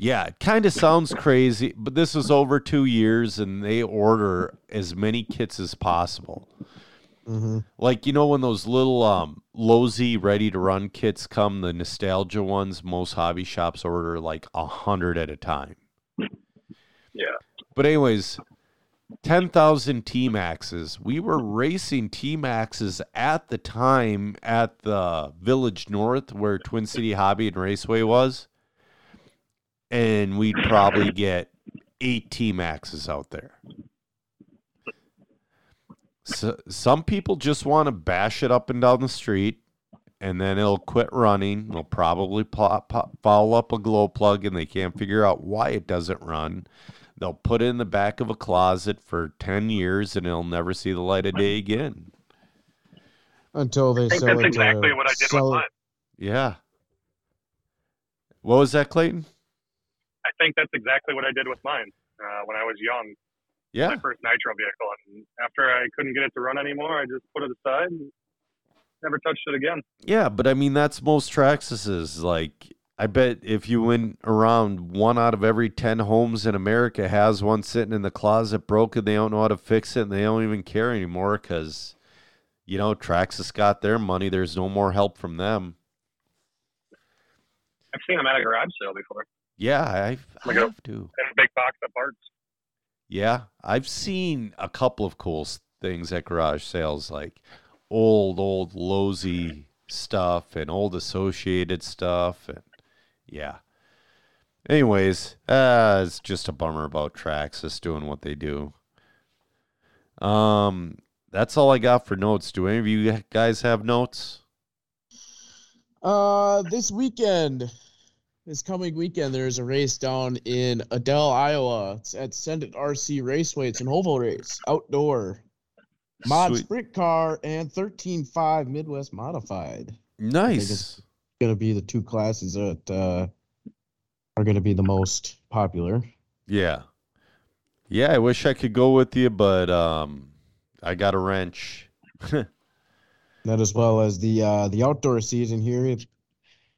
Speaker 2: Yeah, it kind of sounds crazy, but this is over two years, and they order as many kits as possible.
Speaker 3: Mm-hmm.
Speaker 2: Like you know when those little um Losi ready to run kits come, the nostalgia ones, most hobby shops order like a hundred at a time.
Speaker 4: Yeah.
Speaker 2: But anyways, ten thousand T Maxes. We were racing T Maxes at the time at the Village North where Twin City Hobby and Raceway was. And we'd probably get eight T Maxes out there. So, some people just want to bash it up and down the street, and then it'll quit running. They'll probably pop, pop, follow up a glow plug, and they can't figure out why it doesn't run. They'll put it in the back of a closet for ten years, and it'll never see the light of day again.
Speaker 3: Until they
Speaker 4: I think
Speaker 3: sell
Speaker 4: that's
Speaker 3: it
Speaker 4: exactly
Speaker 3: to
Speaker 4: what I did
Speaker 3: sell
Speaker 4: with mine.
Speaker 2: Yeah. What was that, Clayton?
Speaker 4: I think that's exactly what I did with mine uh, when I was young.
Speaker 2: Yeah.
Speaker 4: My first nitro vehicle, and after I couldn't get it to run anymore, I just put it aside and never touched it again.
Speaker 2: Yeah, but I mean that's most Traxxas's. Like I bet if you went around, one out of every ten homes in America has one sitting in the closet broken. They don't know how to fix it, and they don't even care anymore because you know Traxxas got their money. There's no more help from them.
Speaker 4: I've seen them at a garage sale before.
Speaker 2: Yeah, I, I
Speaker 4: Like a-
Speaker 2: have to.
Speaker 4: And a big box of parts.
Speaker 2: Yeah, I've seen a couple of cool things at garage sales, like old, old Losi stuff and old Associated stuff, and yeah. Anyways, uh, it's just a bummer about Traxxas doing what they do. Um, that's all I got for notes. Do any of you guys have notes?
Speaker 3: Uh, this weekend, this coming weekend, there's a race down in Adel, Iowa. It's at Send It RC Raceway. It's an oval race, outdoor. Mod
Speaker 2: Sweet.
Speaker 3: Sprint Car and 13.5 Midwest Modified.
Speaker 2: Nice.
Speaker 3: Going to be the two classes that uh, are going to be the most popular.
Speaker 2: Yeah. Yeah, I wish I could go with you, but um I got a wrench.
Speaker 3: That as well as the uh, the outdoor season here. It's,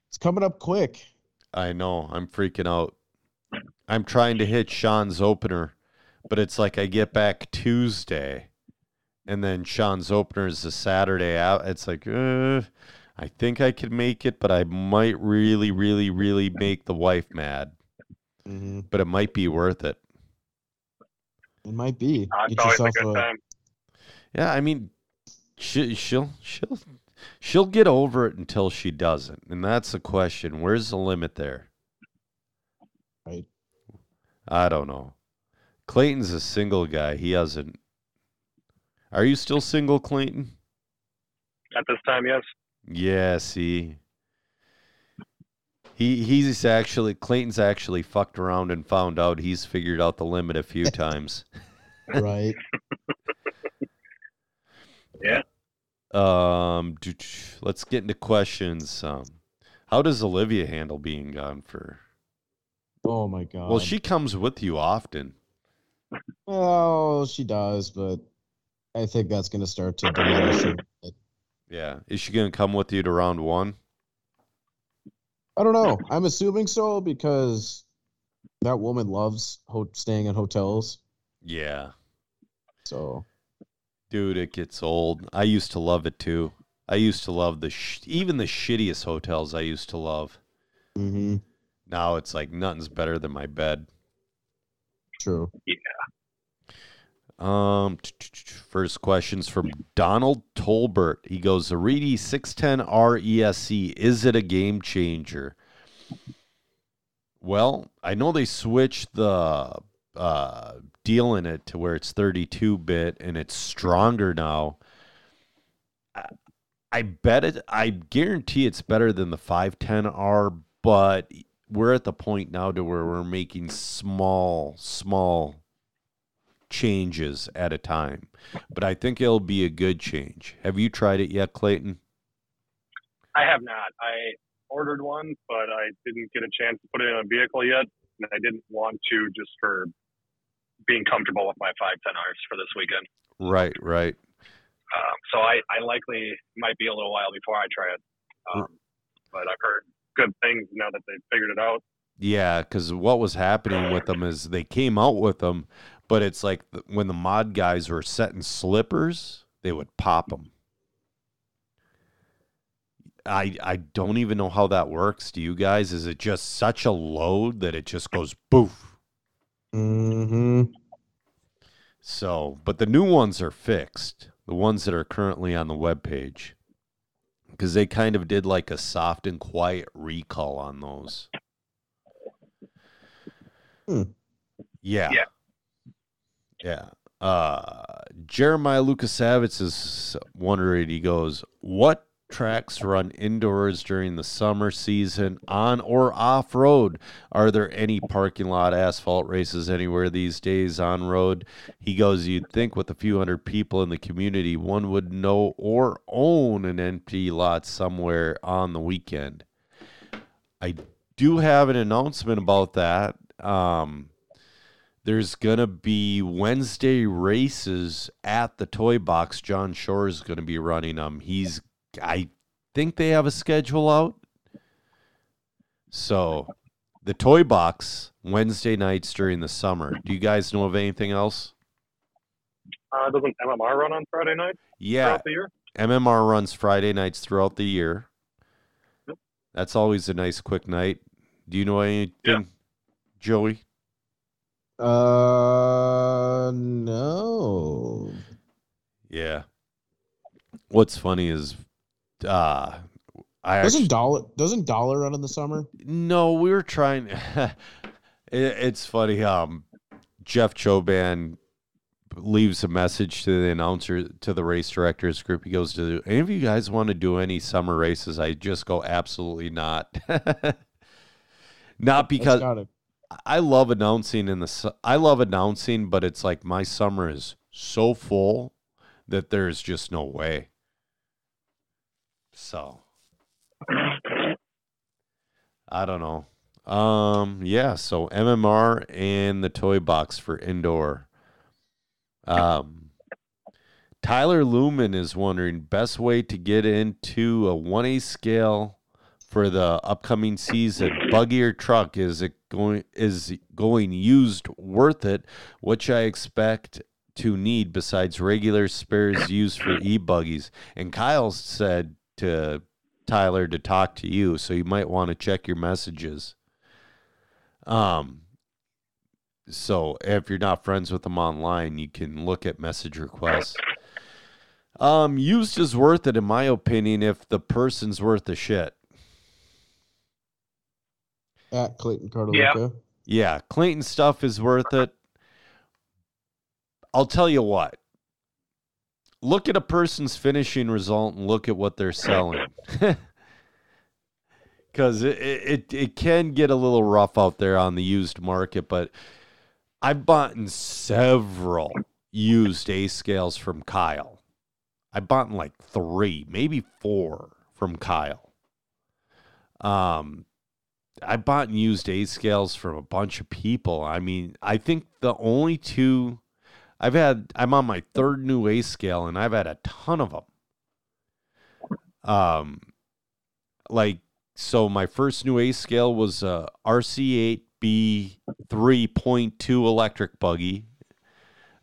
Speaker 3: it's coming up quick.
Speaker 2: I know. I'm freaking out. I'm trying to hit Sean's opener, but it's like I get back Tuesday and then Sean's opener is the Saturday out. It's like, uh, I think I could make it, but I might really, really, really make the wife mad.
Speaker 3: Mm-hmm.
Speaker 2: But it might be worth it.
Speaker 3: It might be.
Speaker 4: Uh, it's
Speaker 3: Get
Speaker 4: always a
Speaker 3: yourself
Speaker 4: good
Speaker 3: a,
Speaker 4: time.
Speaker 2: Yeah, I mean, she, she'll she'll she'll get over it until she doesn't, and that's the question. Where's the limit there?
Speaker 3: Right.
Speaker 2: I don't know. Clayton's a single guy. He hasn't. Are you still single, Clayton?
Speaker 4: At this time, yes.
Speaker 2: Yeah. See, he he's actually Clayton's actually fucked around and found out he's figured out the limit a few times.
Speaker 3: right.
Speaker 4: Yeah.
Speaker 2: Um, let's get into questions. Um, how does Olivia handle being gone for?
Speaker 3: Oh my god.
Speaker 2: Well, she comes with you often.
Speaker 3: Well, she does, but I think that's going to start to diminish. a bit.
Speaker 2: Yeah, is she gonna come with you to round one?
Speaker 3: I don't know. I'm assuming so because that woman loves ho- staying in hotels.
Speaker 2: Yeah,
Speaker 3: So
Speaker 2: dude, it gets old. I used to love it too. I used to love the sh- even the shittiest hotels. I used to love.
Speaker 3: Mm-hmm.
Speaker 2: Now it's like nothing's better than my bed.
Speaker 3: true.
Speaker 2: Um, first questions from Donald Tolbert. He goes, the Reedy 610R ESC, E is it a game changer? Well, I know they switched the uh, deal in it to where it's 32 bit and it's stronger now. I, I bet it, I guarantee it's better than the 510R, but we're at the point now to where we're making small, small changes at a time. But I think it'll be a good change. Have you tried it yet, Clayton?
Speaker 4: I have not. I ordered one, but I didn't get a chance to put it in a vehicle yet, and I didn't want to just for being comfortable with my 510Rs for this weekend.
Speaker 2: Right, right.
Speaker 4: Um, so I, I likely might be a little while before I try it. Um, but I've heard good things now that they've figured it out.
Speaker 2: Yeah, because what was happening with them is they came out with them, but it's like th- when the mod guys were setting slippers, they would pop them. I I don't even know how that works. Do you guys? Is it just such a load that it just goes boof?
Speaker 3: hmm
Speaker 2: So, but the new ones are fixed. The ones that are currently on the web page, because they kind of did like a soft and quiet recall on those.
Speaker 3: Hmm.
Speaker 2: Yeah.
Speaker 4: Yeah.
Speaker 2: Yeah. Uh, Jeremiah Lukasavitz is wondering. He goes, "What tracks run indoors during the summer season, on or off road? Are there any parking lot asphalt races anywhere these days on road?" He goes, "You'd think with a few hundred people in the community, one would know or own an empty lot somewhere on the weekend." I do have an announcement about that. Um, there's gonna be Wednesday races at the Toy Box. John Shore is gonna be running them. He's, I think they have a schedule out. So, the Toy Box Wednesday nights during the summer. Do you guys know of anything else?
Speaker 4: Uh, doesn't MMR run on Friday night
Speaker 2: Yeah,
Speaker 4: throughout the year?
Speaker 2: MMR runs Friday nights throughout the year.
Speaker 4: Yep.
Speaker 2: That's always a nice quick night. Do you know anything,
Speaker 4: Yeah.
Speaker 2: Joey?
Speaker 3: Uh, no.
Speaker 2: Yeah. What's funny is, uh, I
Speaker 3: Doesn't
Speaker 2: actually,
Speaker 3: dollar doesn't dollar run in the summer?
Speaker 2: no, we were trying. it, it's funny. Um, Jeff Choban leaves a message to the announcer to the race directors group. He goes, "Do any of you guys want to do any summer races?" I just go, "Absolutely not." not because I love announcing in the I love announcing, but it's like my summer is so full that there's just no way. So I don't know. Um, yeah, so MMR and the toy box for indoor. Um, Tyler Lumen is wondering best way to get into a 1A scale for the upcoming season. Buggy or truck is it going is going used worth it? Which I expect to need besides regular spares used for e-buggies. And Kyle said to Tyler to talk to you, so you might want to check your messages. Um, so if you're not friends with them online, you can look at message requests. Um, used is worth it in my opinion if the person's worth the shit.
Speaker 3: At Clayton Cartalucca.
Speaker 2: Yeah, Clayton stuff is worth it. I'll tell you what. Look at a person's finishing result and look at what they're selling. Because it, it, it can get a little rough out there on the used market, but I've bought in several used A scales from Kyle. I bought in like three, maybe four from Kyle. Um, I bought and used A scales from a bunch of people. I mean, I think the only two I've had, I'm on my third new A scale, and I've had a ton of them. Um, like so, my first new A scale was a RC8B 3.2 electric buggy.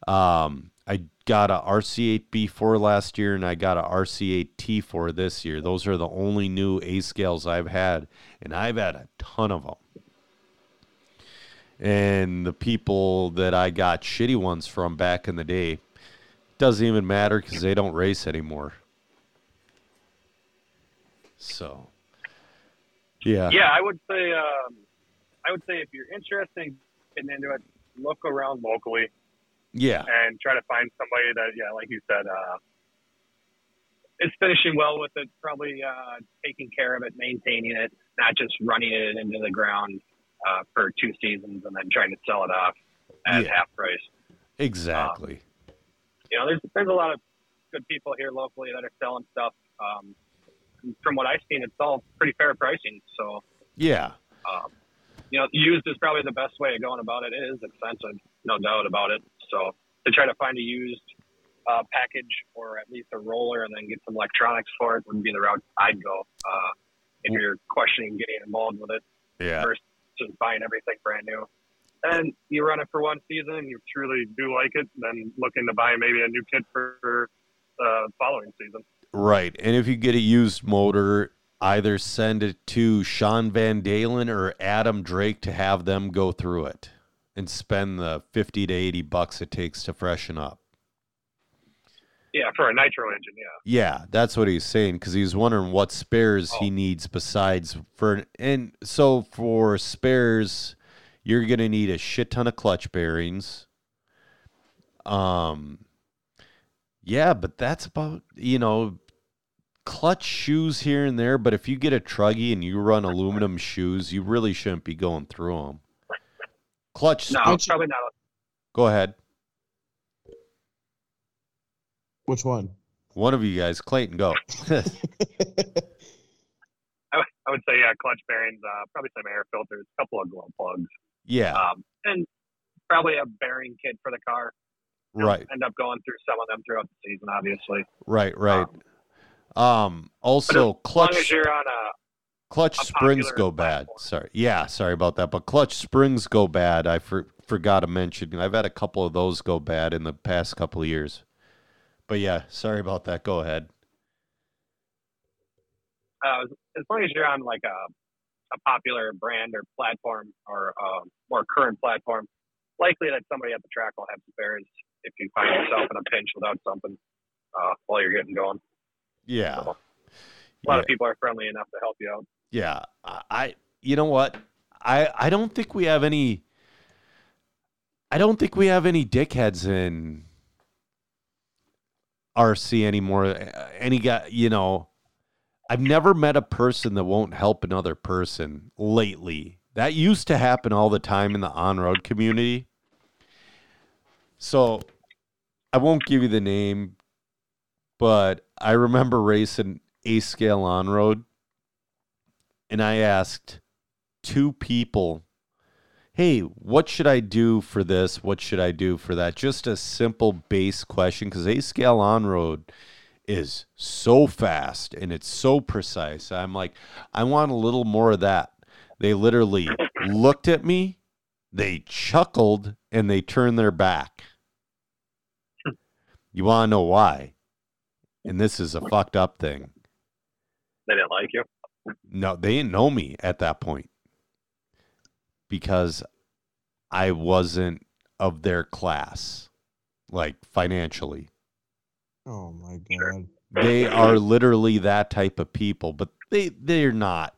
Speaker 2: Um, I got a RC8B4 last year, and I got a RC8T4 this year. Those are the only new A scales I've had, and I've had a ton of them and the people that I got shitty ones from back in the day doesn't even matter because they don't race anymore. So, yeah,
Speaker 4: Yeah, I would say, um, I would say if you're interested in getting into it, look around locally
Speaker 2: yeah,
Speaker 4: and try to find somebody that, yeah, like you said, uh, is finishing well with it, probably uh, taking care of it, maintaining it, not just running it into the ground uh, for two seasons and then trying to sell it off at
Speaker 2: Yeah.
Speaker 4: half price.
Speaker 2: exactly.
Speaker 4: You know, there's there's a lot of good people here locally that are selling stuff. Um, from what I've seen, it's all pretty fair pricing. So,
Speaker 2: Yeah,
Speaker 4: um, you know, used is probably the best way of going about it. It is expensive, no doubt about it. So, to try to find a used uh, package or at least a roller and then get some electronics for it would be the route I'd go uh, if you're questioning getting involved with it
Speaker 2: yeah,
Speaker 4: versus buying everything brand new. And you run it for one season, and you truly do like it, then looking to buy maybe a new kit for the following season.
Speaker 2: right. And if you get a used motor, either send it to Sean Van Dalen or Adam Drake to have them go through it and spend the fifty to eighty bucks it takes to freshen up.
Speaker 4: Yeah, for a nitro engine, yeah.
Speaker 2: Yeah, that's what he's saying because he's wondering what spares he needs besides for and so for spares, you're gonna need a shit ton of clutch bearings. Um, yeah, but that's about you know clutch shoes here and there. But if you get a truggy and you run aluminum shoes, you really shouldn't be going through them. Clutch,
Speaker 4: No,
Speaker 3: Which-
Speaker 4: probably not.
Speaker 2: go ahead.
Speaker 3: Which one?
Speaker 2: One of you guys, Clayton, go.
Speaker 4: I, would- I would say, yeah, clutch bearings, uh, probably some air filters, a couple of glow plugs,
Speaker 2: yeah,
Speaker 4: um, and probably a bearing kit for the car. You'll
Speaker 2: right.
Speaker 4: End up going through some of them throughout the season, obviously.
Speaker 2: Right, right. Um, also,
Speaker 4: As long
Speaker 2: clutch
Speaker 4: as you're on a
Speaker 2: clutch springs go bad.
Speaker 4: platform.
Speaker 2: Sorry, yeah, sorry about that. But clutch springs go bad. I for, forgot to mention. I've had a couple of those go bad in the past couple of years. But yeah, sorry about that. Go ahead.
Speaker 4: uh, as long as you're on like a, a popular brand or platform or a more current platform, likely that somebody at the track will have spares if you find yourself in a pinch without something uh, while you're getting going.
Speaker 2: Yeah,
Speaker 4: A lot
Speaker 2: yeah,
Speaker 4: of people are friendly enough to help you out.
Speaker 2: Yeah. I, you know what? I, I don't think we have any. I don't think we have any dickheads in RC anymore. Any guy, you know, I've never met a person that won't help another person lately. That used to happen all the time in the on road community. So I won't give you the name but I remember racing a scale on road, and I asked two people, "Hey, what should I do for this? What should I do for that?" Just a simple base question because a scale on road is so fast and it's so precise. I'm like, I want a little more of that. They literally looked at me, they chuckled, and they turned their back. You want to know why? And this is a fucked up thing.
Speaker 4: They didn't like you.
Speaker 2: No, they didn't know me at that point because I wasn't of their class, like financially.
Speaker 3: Oh my god.
Speaker 2: They are literally that type of people, but they they're not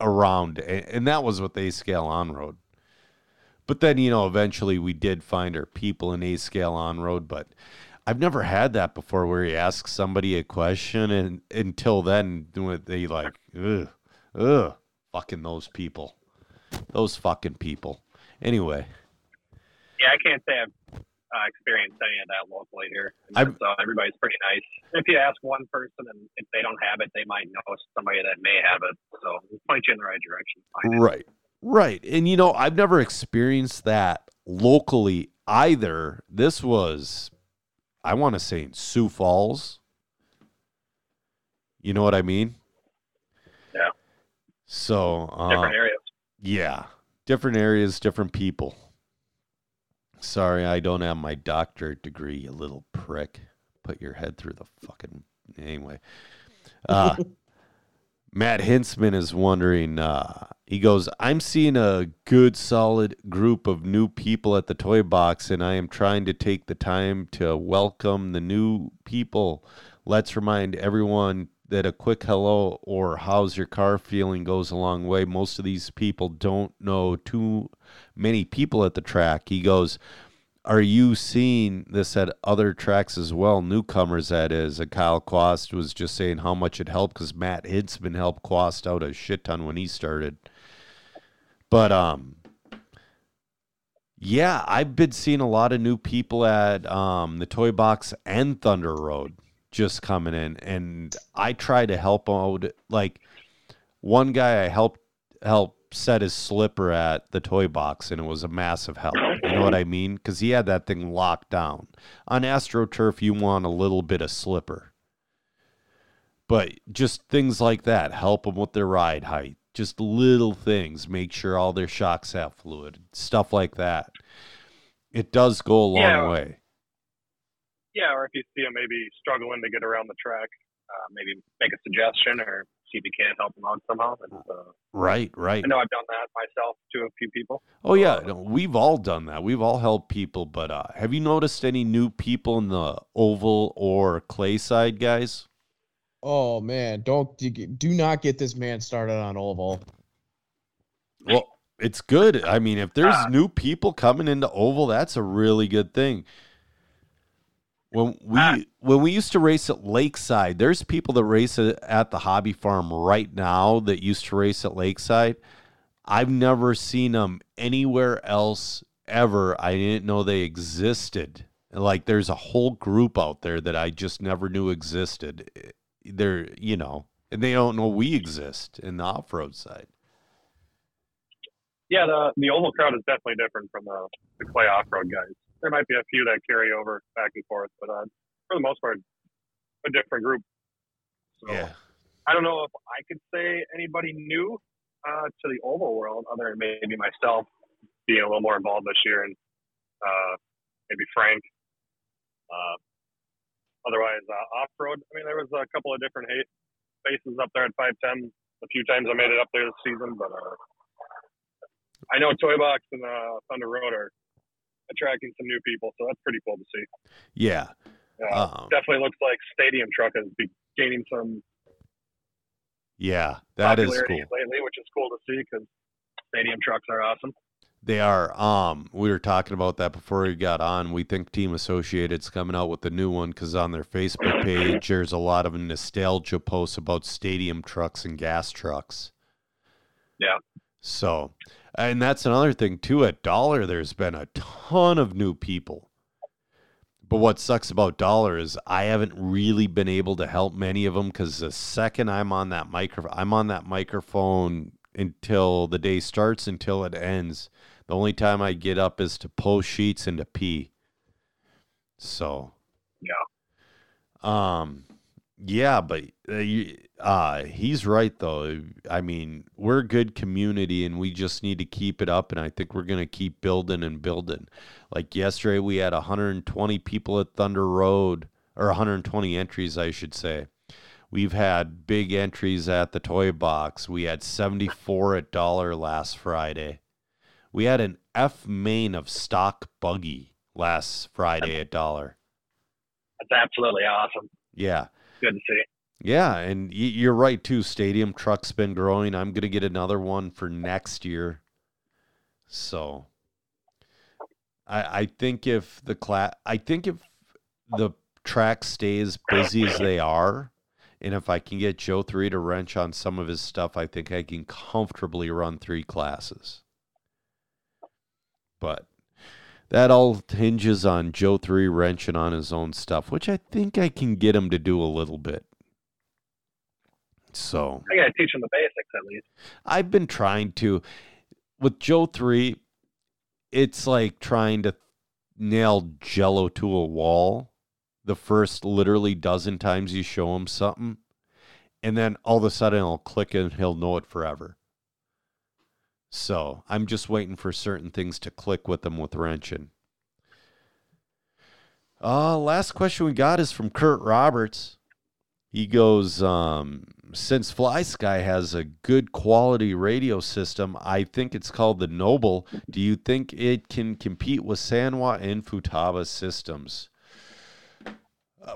Speaker 2: around, and that was what they scale on road. But then you know, eventually we did find our people in a scale on road, but I've never had that before where you ask somebody a question and until then they like ugh ugh fucking those people, those fucking people. Anyway,
Speaker 4: Yeah, I can't say I've uh, experienced any of that locally here.
Speaker 2: I've-
Speaker 4: so everybody's pretty nice. If you ask one person and if they don't have it, they might know somebody that may have it. So point you in the right direction.
Speaker 2: Right. Right. And you know, I've never experienced that locally either. This was I want to say in Sioux Falls. You know what I mean?
Speaker 4: Yeah.
Speaker 2: So,
Speaker 4: Different
Speaker 2: uh,
Speaker 4: areas.
Speaker 2: yeah, different areas, different people. Sorry, I don't have my doctorate degree, you little prick. Put your head through the fucking anyway. Uh Matt Hintzman is wondering, uh, he goes, I'm seeing a good, solid group of new people at the toy box, and I am trying to take the time to welcome the new people. Let's remind everyone that a quick hello or how's your car feeling goes a long way. Most of these people don't know too many people at the track. He goes, are you seeing this at other tracks as well? Newcomers, that is. And Kyle Quast was just saying how much it helped because Matt Hinsman helped Quast out a shit ton when he started. But um, yeah, I've been seeing a lot of new people at um the Toy Box and Thunder Road just coming in, and I try to help out. Like one guy, I helped help set his slipper at the toy box and it was a massive help. You know what i mean? Because he had that thing locked down. On astroturf you want a little bit of slipper. But just things like that help them with their ride height. Just little things make sure all their shocks have fluid stuff like that. It does go a long
Speaker 4: Yeah.
Speaker 2: way.
Speaker 4: Yeah, or if you see them maybe struggling to get around the track, uh, maybe make a suggestion or see if you can't help them out somehow. And, uh,
Speaker 2: right right
Speaker 4: I know I've done that myself to a few people.
Speaker 2: Oh yeah, no, we've all done that. We've all helped people, but uh, have you noticed any new people in the oval or clay side, guys?
Speaker 3: Oh man, don't do not get this man started on oval.
Speaker 2: Well, it's good. I mean, if there's
Speaker 4: Ah.
Speaker 2: new people coming into oval, that's a really good thing. When we
Speaker 4: Ah.
Speaker 2: when we used to race at Lakeside, there's people that race at the hobby farm right now that used to race at Lakeside. I've never seen them anywhere else ever. I didn't know they existed. Like there's a whole group out there that I just never knew existed. They're, you know, and they don't know we exist in the off-road side.
Speaker 4: Yeah, the the oval crowd is definitely different from the, the clay off road guys. There might be a few that carry over back and forth, but uh, for the most part, a different group. So I don't know if I could say anybody new uh, to the oval world other than maybe myself being a little more involved this year and uh, maybe Frank. Uh, otherwise, uh, off road. I mean, there was a couple of different faces up there at 510. A few times I made it up there this season, but uh, I know Toy Box and uh, Thunder Road are attracting some new people, so that's pretty cool to see.
Speaker 2: Yeah.
Speaker 4: Uh,
Speaker 2: Um,
Speaker 4: definitely looks like Stadium Truck is be gaining some
Speaker 2: yeah, that is cool.
Speaker 4: lately, which is cool to see because Stadium Trucks are awesome.
Speaker 2: They are. Um, we were talking about that before we got on. We think Team Associated's coming out with the new one because on their Facebook page, there's a lot of nostalgia posts about stadium trucks and gas trucks.
Speaker 4: Yeah.
Speaker 2: So, and that's another thing too. At Dollar, there's been a ton of new people. But what sucks about Dollar is I haven't really been able to help many of them because the second I'm on that micro, I'm on that microphone until the day starts until it ends. The only time I get up is to post sheets and to pee. So,
Speaker 4: Yeah.
Speaker 2: um, yeah, but uh, you, uh, he's right though. I mean, we're a good community, and we just need to keep it up. And I think we're gonna keep building and building. Like yesterday, we had 120 people at Thunder Road, or 120 entries, I should say. We've had big entries at the Toy Box. We had 74 at Dollar last Friday. We had an F main of stock buggy last Friday at Dollar.
Speaker 4: That's absolutely awesome.
Speaker 2: Yeah.
Speaker 4: Good to see.
Speaker 2: Yeah, and you're right too. Stadium truck's been growing. I'm gonna get another one for next year. So, I I think if the class, I think if the track stays busy as they are, and if I can get Joe three to wrench on some of his stuff, I think I can comfortably run three classes. But that all hinges on Joe three wrenching on his own stuff, which I think I can get him to do a little bit. So
Speaker 4: I gotta teach him the basics at least.
Speaker 2: I've been trying to with Joe three. It's like trying to nail Jello to a wall. The first literally dozen times you show him something, and then all of a sudden it'll click and he'll know it forever. So I'm just waiting for certain things to click with them with wrenching. Uh, last question we got is from Kurt Roberts. He goes, um, since FlySky has a good quality radio system, I think it's called the Noble. Do you think it can compete with Sanwa and Futaba systems?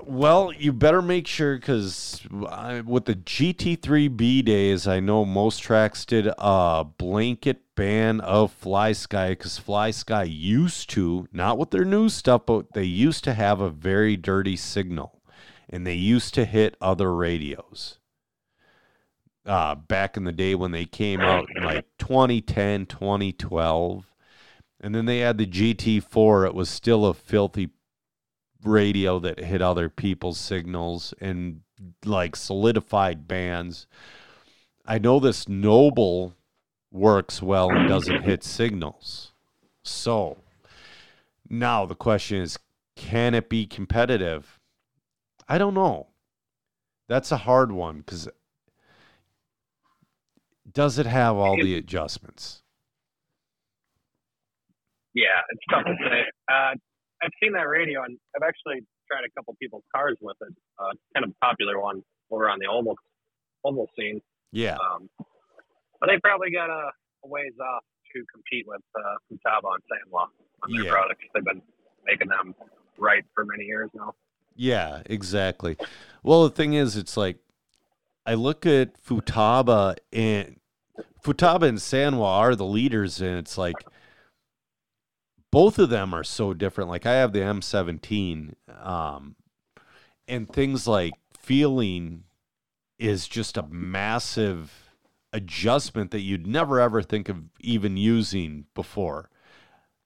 Speaker 2: Well, you better make sure because with the GT3B days, I know most tracks did a blanket ban of FlySky because FlySky used to, not with their new stuff, but they used to have a very dirty signal and they used to hit other radios. Uh, back in the day when they came out in like 2010, 2012. And then they had the GT4. It was still a filthy radio that hit other people's signals and like solidified bands. I know this Noble works well and doesn't hit signals. So now the question is can it be competitive? I don't know. That's a hard one because does it have all the adjustments?
Speaker 4: Yeah, it's tough to say. Uh, I've seen that radio, and I've actually tried a couple people's cars with it. Uh, kind of a popular one over on the Oval, Oval scene.
Speaker 2: Yeah.
Speaker 4: Um, but they probably got a, a ways off to compete with uh, Futaba and Sanwa on their
Speaker 2: Yeah.
Speaker 4: products. They've been making them right for many years now.
Speaker 2: Yeah, exactly. Well, the thing is, it's like I look at Futaba and Futaba and Sanwa are the leaders, and it's like both of them are so different. Like I have the M17, um, and things like feeling is just a massive adjustment that you'd never ever think of even using before.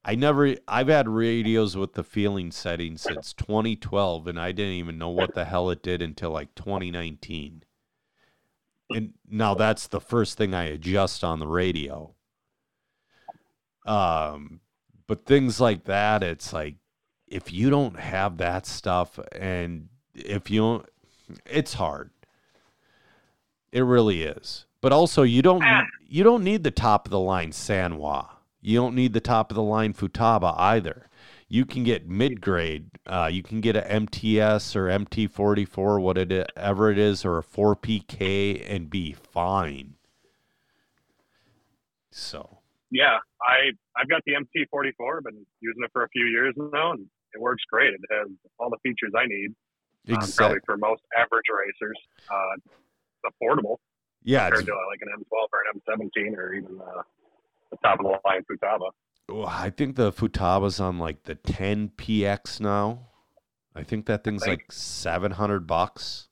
Speaker 2: I never I've had radios with the feeling setting since 2012 and I didn't even know what the hell it did until like 2019. And now that's the first thing I adjust on the radio. Um but things like that it's like if you don't have that stuff and if you don't it's hard. It really is. But also you don't you don't need the top of the line Sanwa. You don't need the top of the line Futaba either. You can get mid grade. Uh, you can get a MTS or MT44, whatever it is, or a 4PK and be fine. So,
Speaker 4: Yeah, I I've got the MT44. I've Been using it for a few years now, and it works great. It has all the features I need. Um,
Speaker 2: exactly.
Speaker 4: probably for most average racers, uh, it's affordable
Speaker 2: Yeah, it's,
Speaker 4: compared to like an M12 or an M17 or even uh, the top of the line Futaba.
Speaker 2: well, I think the Futaba's on like the 10PX now. I think that thing's
Speaker 4: think-
Speaker 2: like 700 bucks.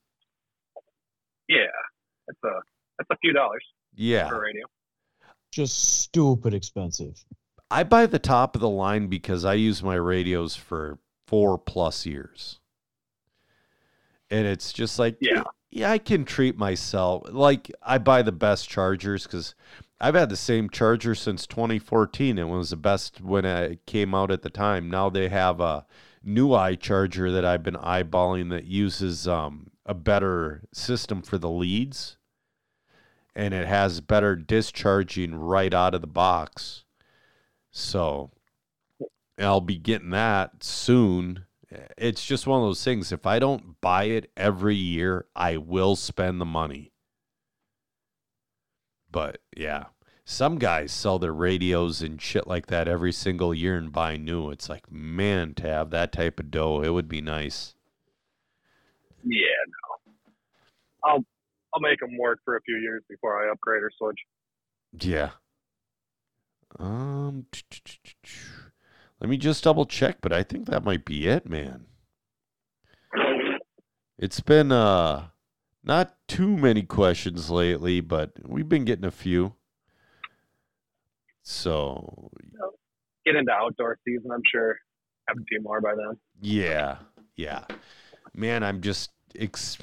Speaker 4: Yeah, that's a that's a few dollars
Speaker 2: Yeah.
Speaker 4: per radio.
Speaker 3: Just stupid expensive.
Speaker 2: I buy the top of the line because I use my radios for four plus years. And it's just like,
Speaker 4: Yeah.
Speaker 2: yeah, I can treat myself like I buy the best chargers because I've had the same charger since 2014. It was the best when it came out at the time. Now they have a new eye charger that I've been eyeballing that uses um, a better system for the leads and it has better discharging right out of the box. So I'll be getting that soon. It's just one of those things. If I don't buy it every year, I will spend the money. But yeah, some guys sell their radios and shit like that every single year and buy new. It's like, man, to have that type of dough, it would be nice.
Speaker 4: Yeah, no. I'll I'll make them work for a few years before I upgrade or switch.
Speaker 2: Yeah. Um, let me just double check, but I think that might be it, man. It's been uh not too many questions lately, but we've been getting a few. So
Speaker 4: Get into outdoor season, I'm sure. Have a few more by then.
Speaker 2: yeah, yeah, man, I'm just ex-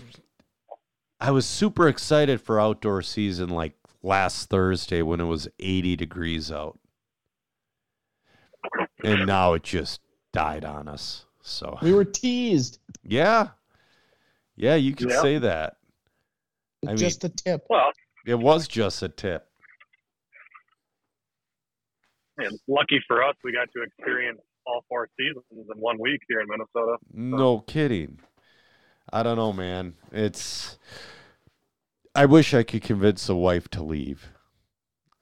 Speaker 2: I was super excited for outdoor season like last Thursday when it was 80 degrees out, and now it just died on us. So
Speaker 3: We were teased.
Speaker 2: yeah, yeah, you could
Speaker 4: Yeah.
Speaker 2: say that. I mean,
Speaker 3: just a tip.
Speaker 4: Well,
Speaker 2: It was just a tip.
Speaker 4: And lucky for us, we got to experience all four seasons in one week here in Minnesota.
Speaker 2: No kidding. I don't know, man. It's. I wish I could convince a wife to leave.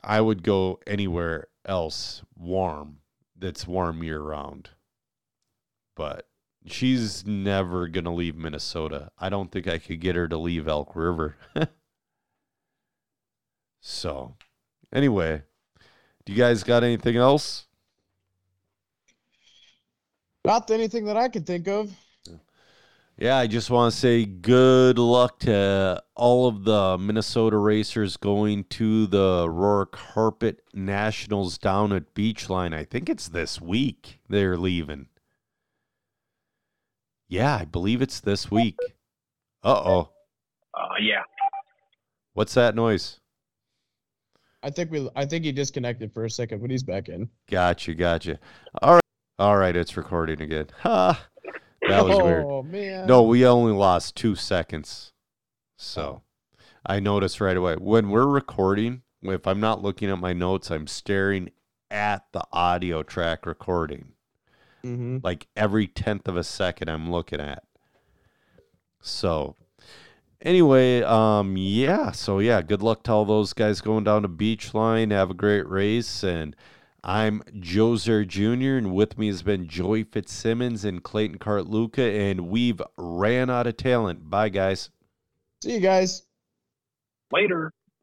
Speaker 2: I would go anywhere else warm that's warm year round. But she's never going to leave Minnesota. I don't think I could get her to leave Elk River. so, anyway, do you guys got anything else?
Speaker 3: Not anything that I could think of.
Speaker 2: Yeah, I just want to say good luck to all of the Minnesota racers going to the Aurora Carpet Nationals down at Beachline. I think it's this week they're leaving. Yeah, I believe it's this week. Uh oh.
Speaker 4: Uh, yeah.
Speaker 2: What's that noise?
Speaker 3: I think we. I think he disconnected for a second, but he's back in.
Speaker 2: Gotcha, gotcha. All right. All right, it's recording again. Ha. That was weird.
Speaker 3: Oh man.
Speaker 2: No, we only lost two seconds. So I noticed right away when we're recording, if I'm not looking at my notes, I'm staring at the audio track recording.
Speaker 3: hmm
Speaker 2: Like every tenth of a second, I'm looking at. So anyway, um, yeah. So yeah, good luck to all those guys going down to Beachline. Have a great race and. I'm Joser Jr., and with me has been Joey Fitzsimmons and Clayton Cartalucca, and we've ran out of talent. Bye, guys.
Speaker 3: See you guys.
Speaker 4: Later.